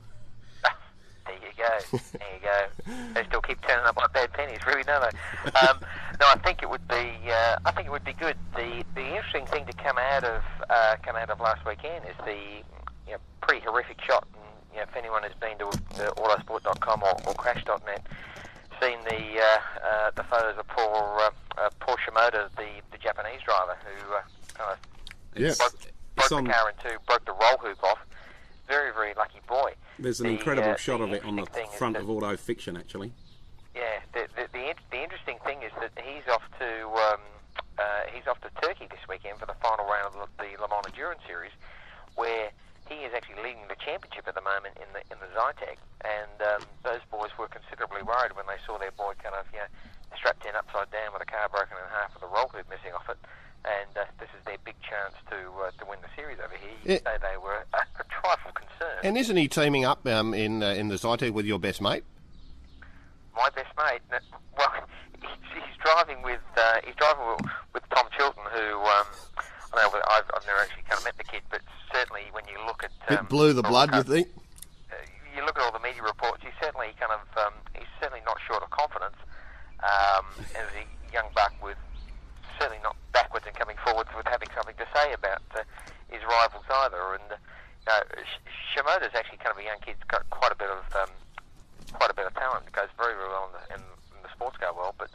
S8: There you go. There you go. They still keep turning up like bad pennies, really, don't they? Um, no, I think it would be. Uh, I think it would be good. The the interesting thing to come out of uh, come out of last weekend is the you know, pretty horrific shot. You know, if anyone has been to uh, autosport.com or, or crash.net, seen the uh, uh, the photos of poor uh, uh, poor Shimoda, the the Japanese driver who uh, kind of
S5: Yeah.
S8: broke, broke
S3: on-
S8: the car in two, broke the roll hoop off. Very very lucky boy.
S3: There's an
S8: The,
S3: incredible
S8: uh,
S3: shot of it on the
S8: interesting thing is
S3: front of Auto Action, actually.
S8: yeah, the the the, the interesting thing is that he's off to um, uh, he's off to Turkey this weekend for the final round of the Le Mans Endurance Series, where he is actually leading the championship at the moment in the in the Zytek, and um, those boys were considerably worried when they saw their boy kind of you know strapped in upside down with a car broken in half with a roll hoop missing off it. And uh, this is their big chance to uh, to win the series over here. You
S5: Yeah.
S8: say they were a, a trifle concerned.
S5: And isn't he teaming up um, in uh, in the Zytek with your best mate?
S8: my best mate. Well, he's, he's driving with uh, he's driving with, with Tom Chilton, who um, I I've never actually kind of met the kid, but certainly when you look at um,
S5: Bit blew the blood, you think?
S8: uh, you look at all the media reports, he's certainly kind of um, he's certainly not short of confidence. Um, as a young buck with certainly not backwards and coming forwards with having something to say about uh, his rivals either. And uh, you know, Shimoda's actually kind of a young kid's got quite a bit of um, quite a bit of talent. Goes very, very well in the, in, in the sports car world, but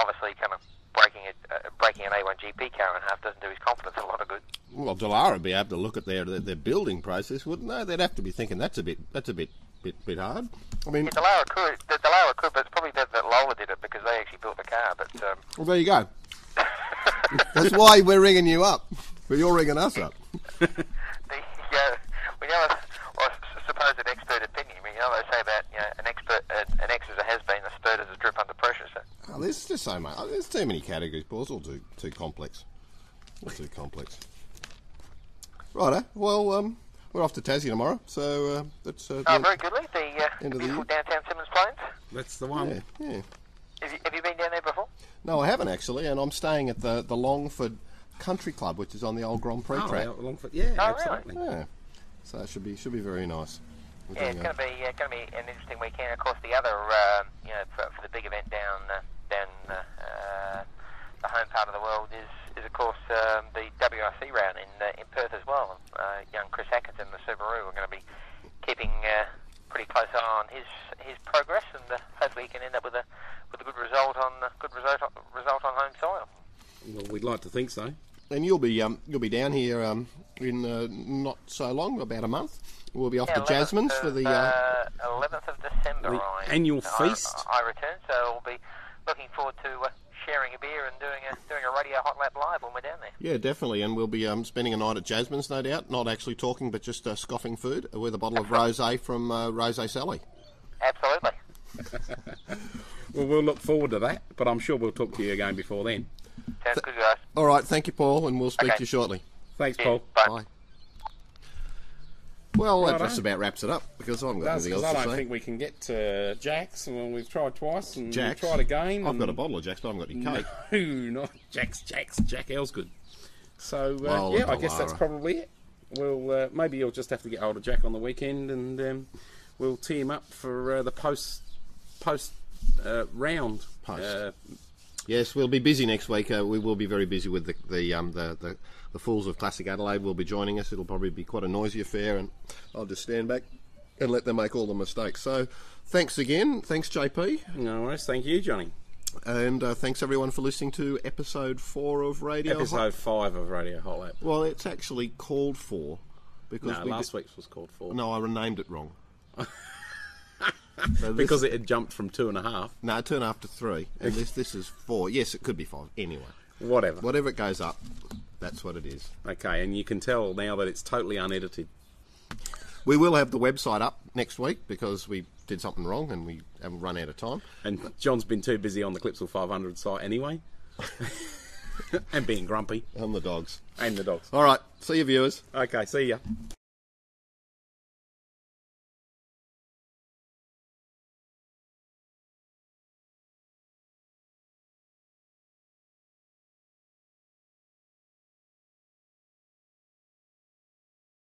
S8: obviously, kind of breaking it, uh, breaking an A1GP car in half doesn't do his confidence a lot of good.
S5: Well, Dallara would be able to look at their, their their building process, wouldn't they? They'd have to be thinking that's a bit that's a bit bit bit hard. I mean,
S8: Yeah, Dallara could, the Dallara could, but it's probably better that Lola did it because they actually built the car. But um,
S5: well, there you go. That's why we're ringing you up. But you're ringing us up.
S8: the uh, we know a well, supposed expert opinion. We know they say about you know an expert uh, an X is a has been, a spurt is a drip under pressure. So
S5: Oh, there's just so much. There's too many categories, Paul. It's all too too complex. All too complex. Righto. Well, um, we're off to Tassie tomorrow, so uh, that's uh,
S8: oh, very goodly. The uh,
S5: End of the
S8: beautiful
S5: year.
S8: downtown Symmons Plains.
S3: That's the one.
S5: yeah, yeah.
S8: Have you, have you been down there before?
S5: No, I haven't actually, and I'm staying at the the Longford Country Club, which is on the old Grand Prix
S3: Oh,
S5: track.
S3: yeah, Longford. Yeah,
S8: Oh,
S3: absolutely.
S5: Yeah. So it should be should be very nice. We're
S8: Yeah, it's going to be uh, going to be an interesting weekend. Of course, the other uh, you know for, for the big event down uh, down uh, uh, the home part of the world is is of course um, the WRC round in uh, in Perth as well. Uh, young Chris Atkinson, the Subaru, we're going to be keeping uh, pretty close eye on his his progress, and uh, hopefully he can end up with a with a good result on uh, good result on, result on home soil.
S3: Well, we'd like to think so.
S5: And you'll be um, you'll be down here um, in uh, not so long, about a month. We'll be off to
S8: 11th
S5: Jasmine's for the. Uh,
S8: uh, 11th of December.
S3: The annual
S8: I-
S3: feast?
S8: I, return, so I'll be looking forward to uh, sharing a beer and doing a doing a radio hot lap live when we're down there.
S5: yeah, definitely, and we'll be um, spending a night at Jasmine's, no doubt. Not actually talking, but just uh, scoffing food with a bottle of rosé from uh, Rosé Sally.
S8: Absolutely.
S3: Well, we'll look forward to that, but I'm sure we'll talk to you again before then.
S8: Sounds good, guys.
S5: All right, thank you, Paul, and we'll speak
S8: Okay.
S5: to you shortly.
S3: Thanks,
S8: Cheers.
S3: Paul.
S8: Bye.
S5: Bye. Well, that just about wraps it up because I haven't got
S3: That's
S5: anything
S3: because
S5: else
S3: I
S5: to
S3: don't
S5: say.
S3: think we can get to Jack's. Well, we've tried twice and
S5: Jack's.
S3: we've tried again.
S5: I've got a bottle of Jack's, but I haven't got any cake.
S3: No, not Jack's. Jack's. Jack Elsegood. So uh,
S5: Well,
S3: yeah, I guess that's probably it. We'll uh, maybe you'll just have to get hold of Jack on the weekend, and um, we'll team up for uh, the post post uh, round.
S5: Post.
S3: Uh,
S5: Yes, we'll be busy next week. Uh, we will be very busy with the the, um, the the the Fools of Classic Adelaide. Will be joining us. It'll probably be quite a noisy affair, and I'll just stand back and let them make all the mistakes. So, thanks again. Thanks, JP,
S3: no worries. Thank you, Johnny.
S5: and uh, thanks everyone for listening to episode four of Radio. Hot-
S3: Episode five of Radio Hot Lap.
S5: Well, it's actually called four because
S3: No,
S5: we
S3: last
S5: did-
S3: week's was called four.
S5: No, I renamed it wrong. So this-
S3: because it had jumped from two and a half.
S5: no, turn after three, and this this is four. Yes, it could be five. Anyway,
S3: Whatever.
S5: whatever it goes up, that's what it is.
S3: Okay, and you can tell now that it's totally unedited.
S5: We will have the website up next week because we did something wrong and we haven't run out of time.
S3: And John's been too busy on the Clipsal 500 site anyway. and being grumpy.
S5: And the dogs.
S3: And the dogs.
S5: All right, see you, viewers.
S3: Okay, see ya.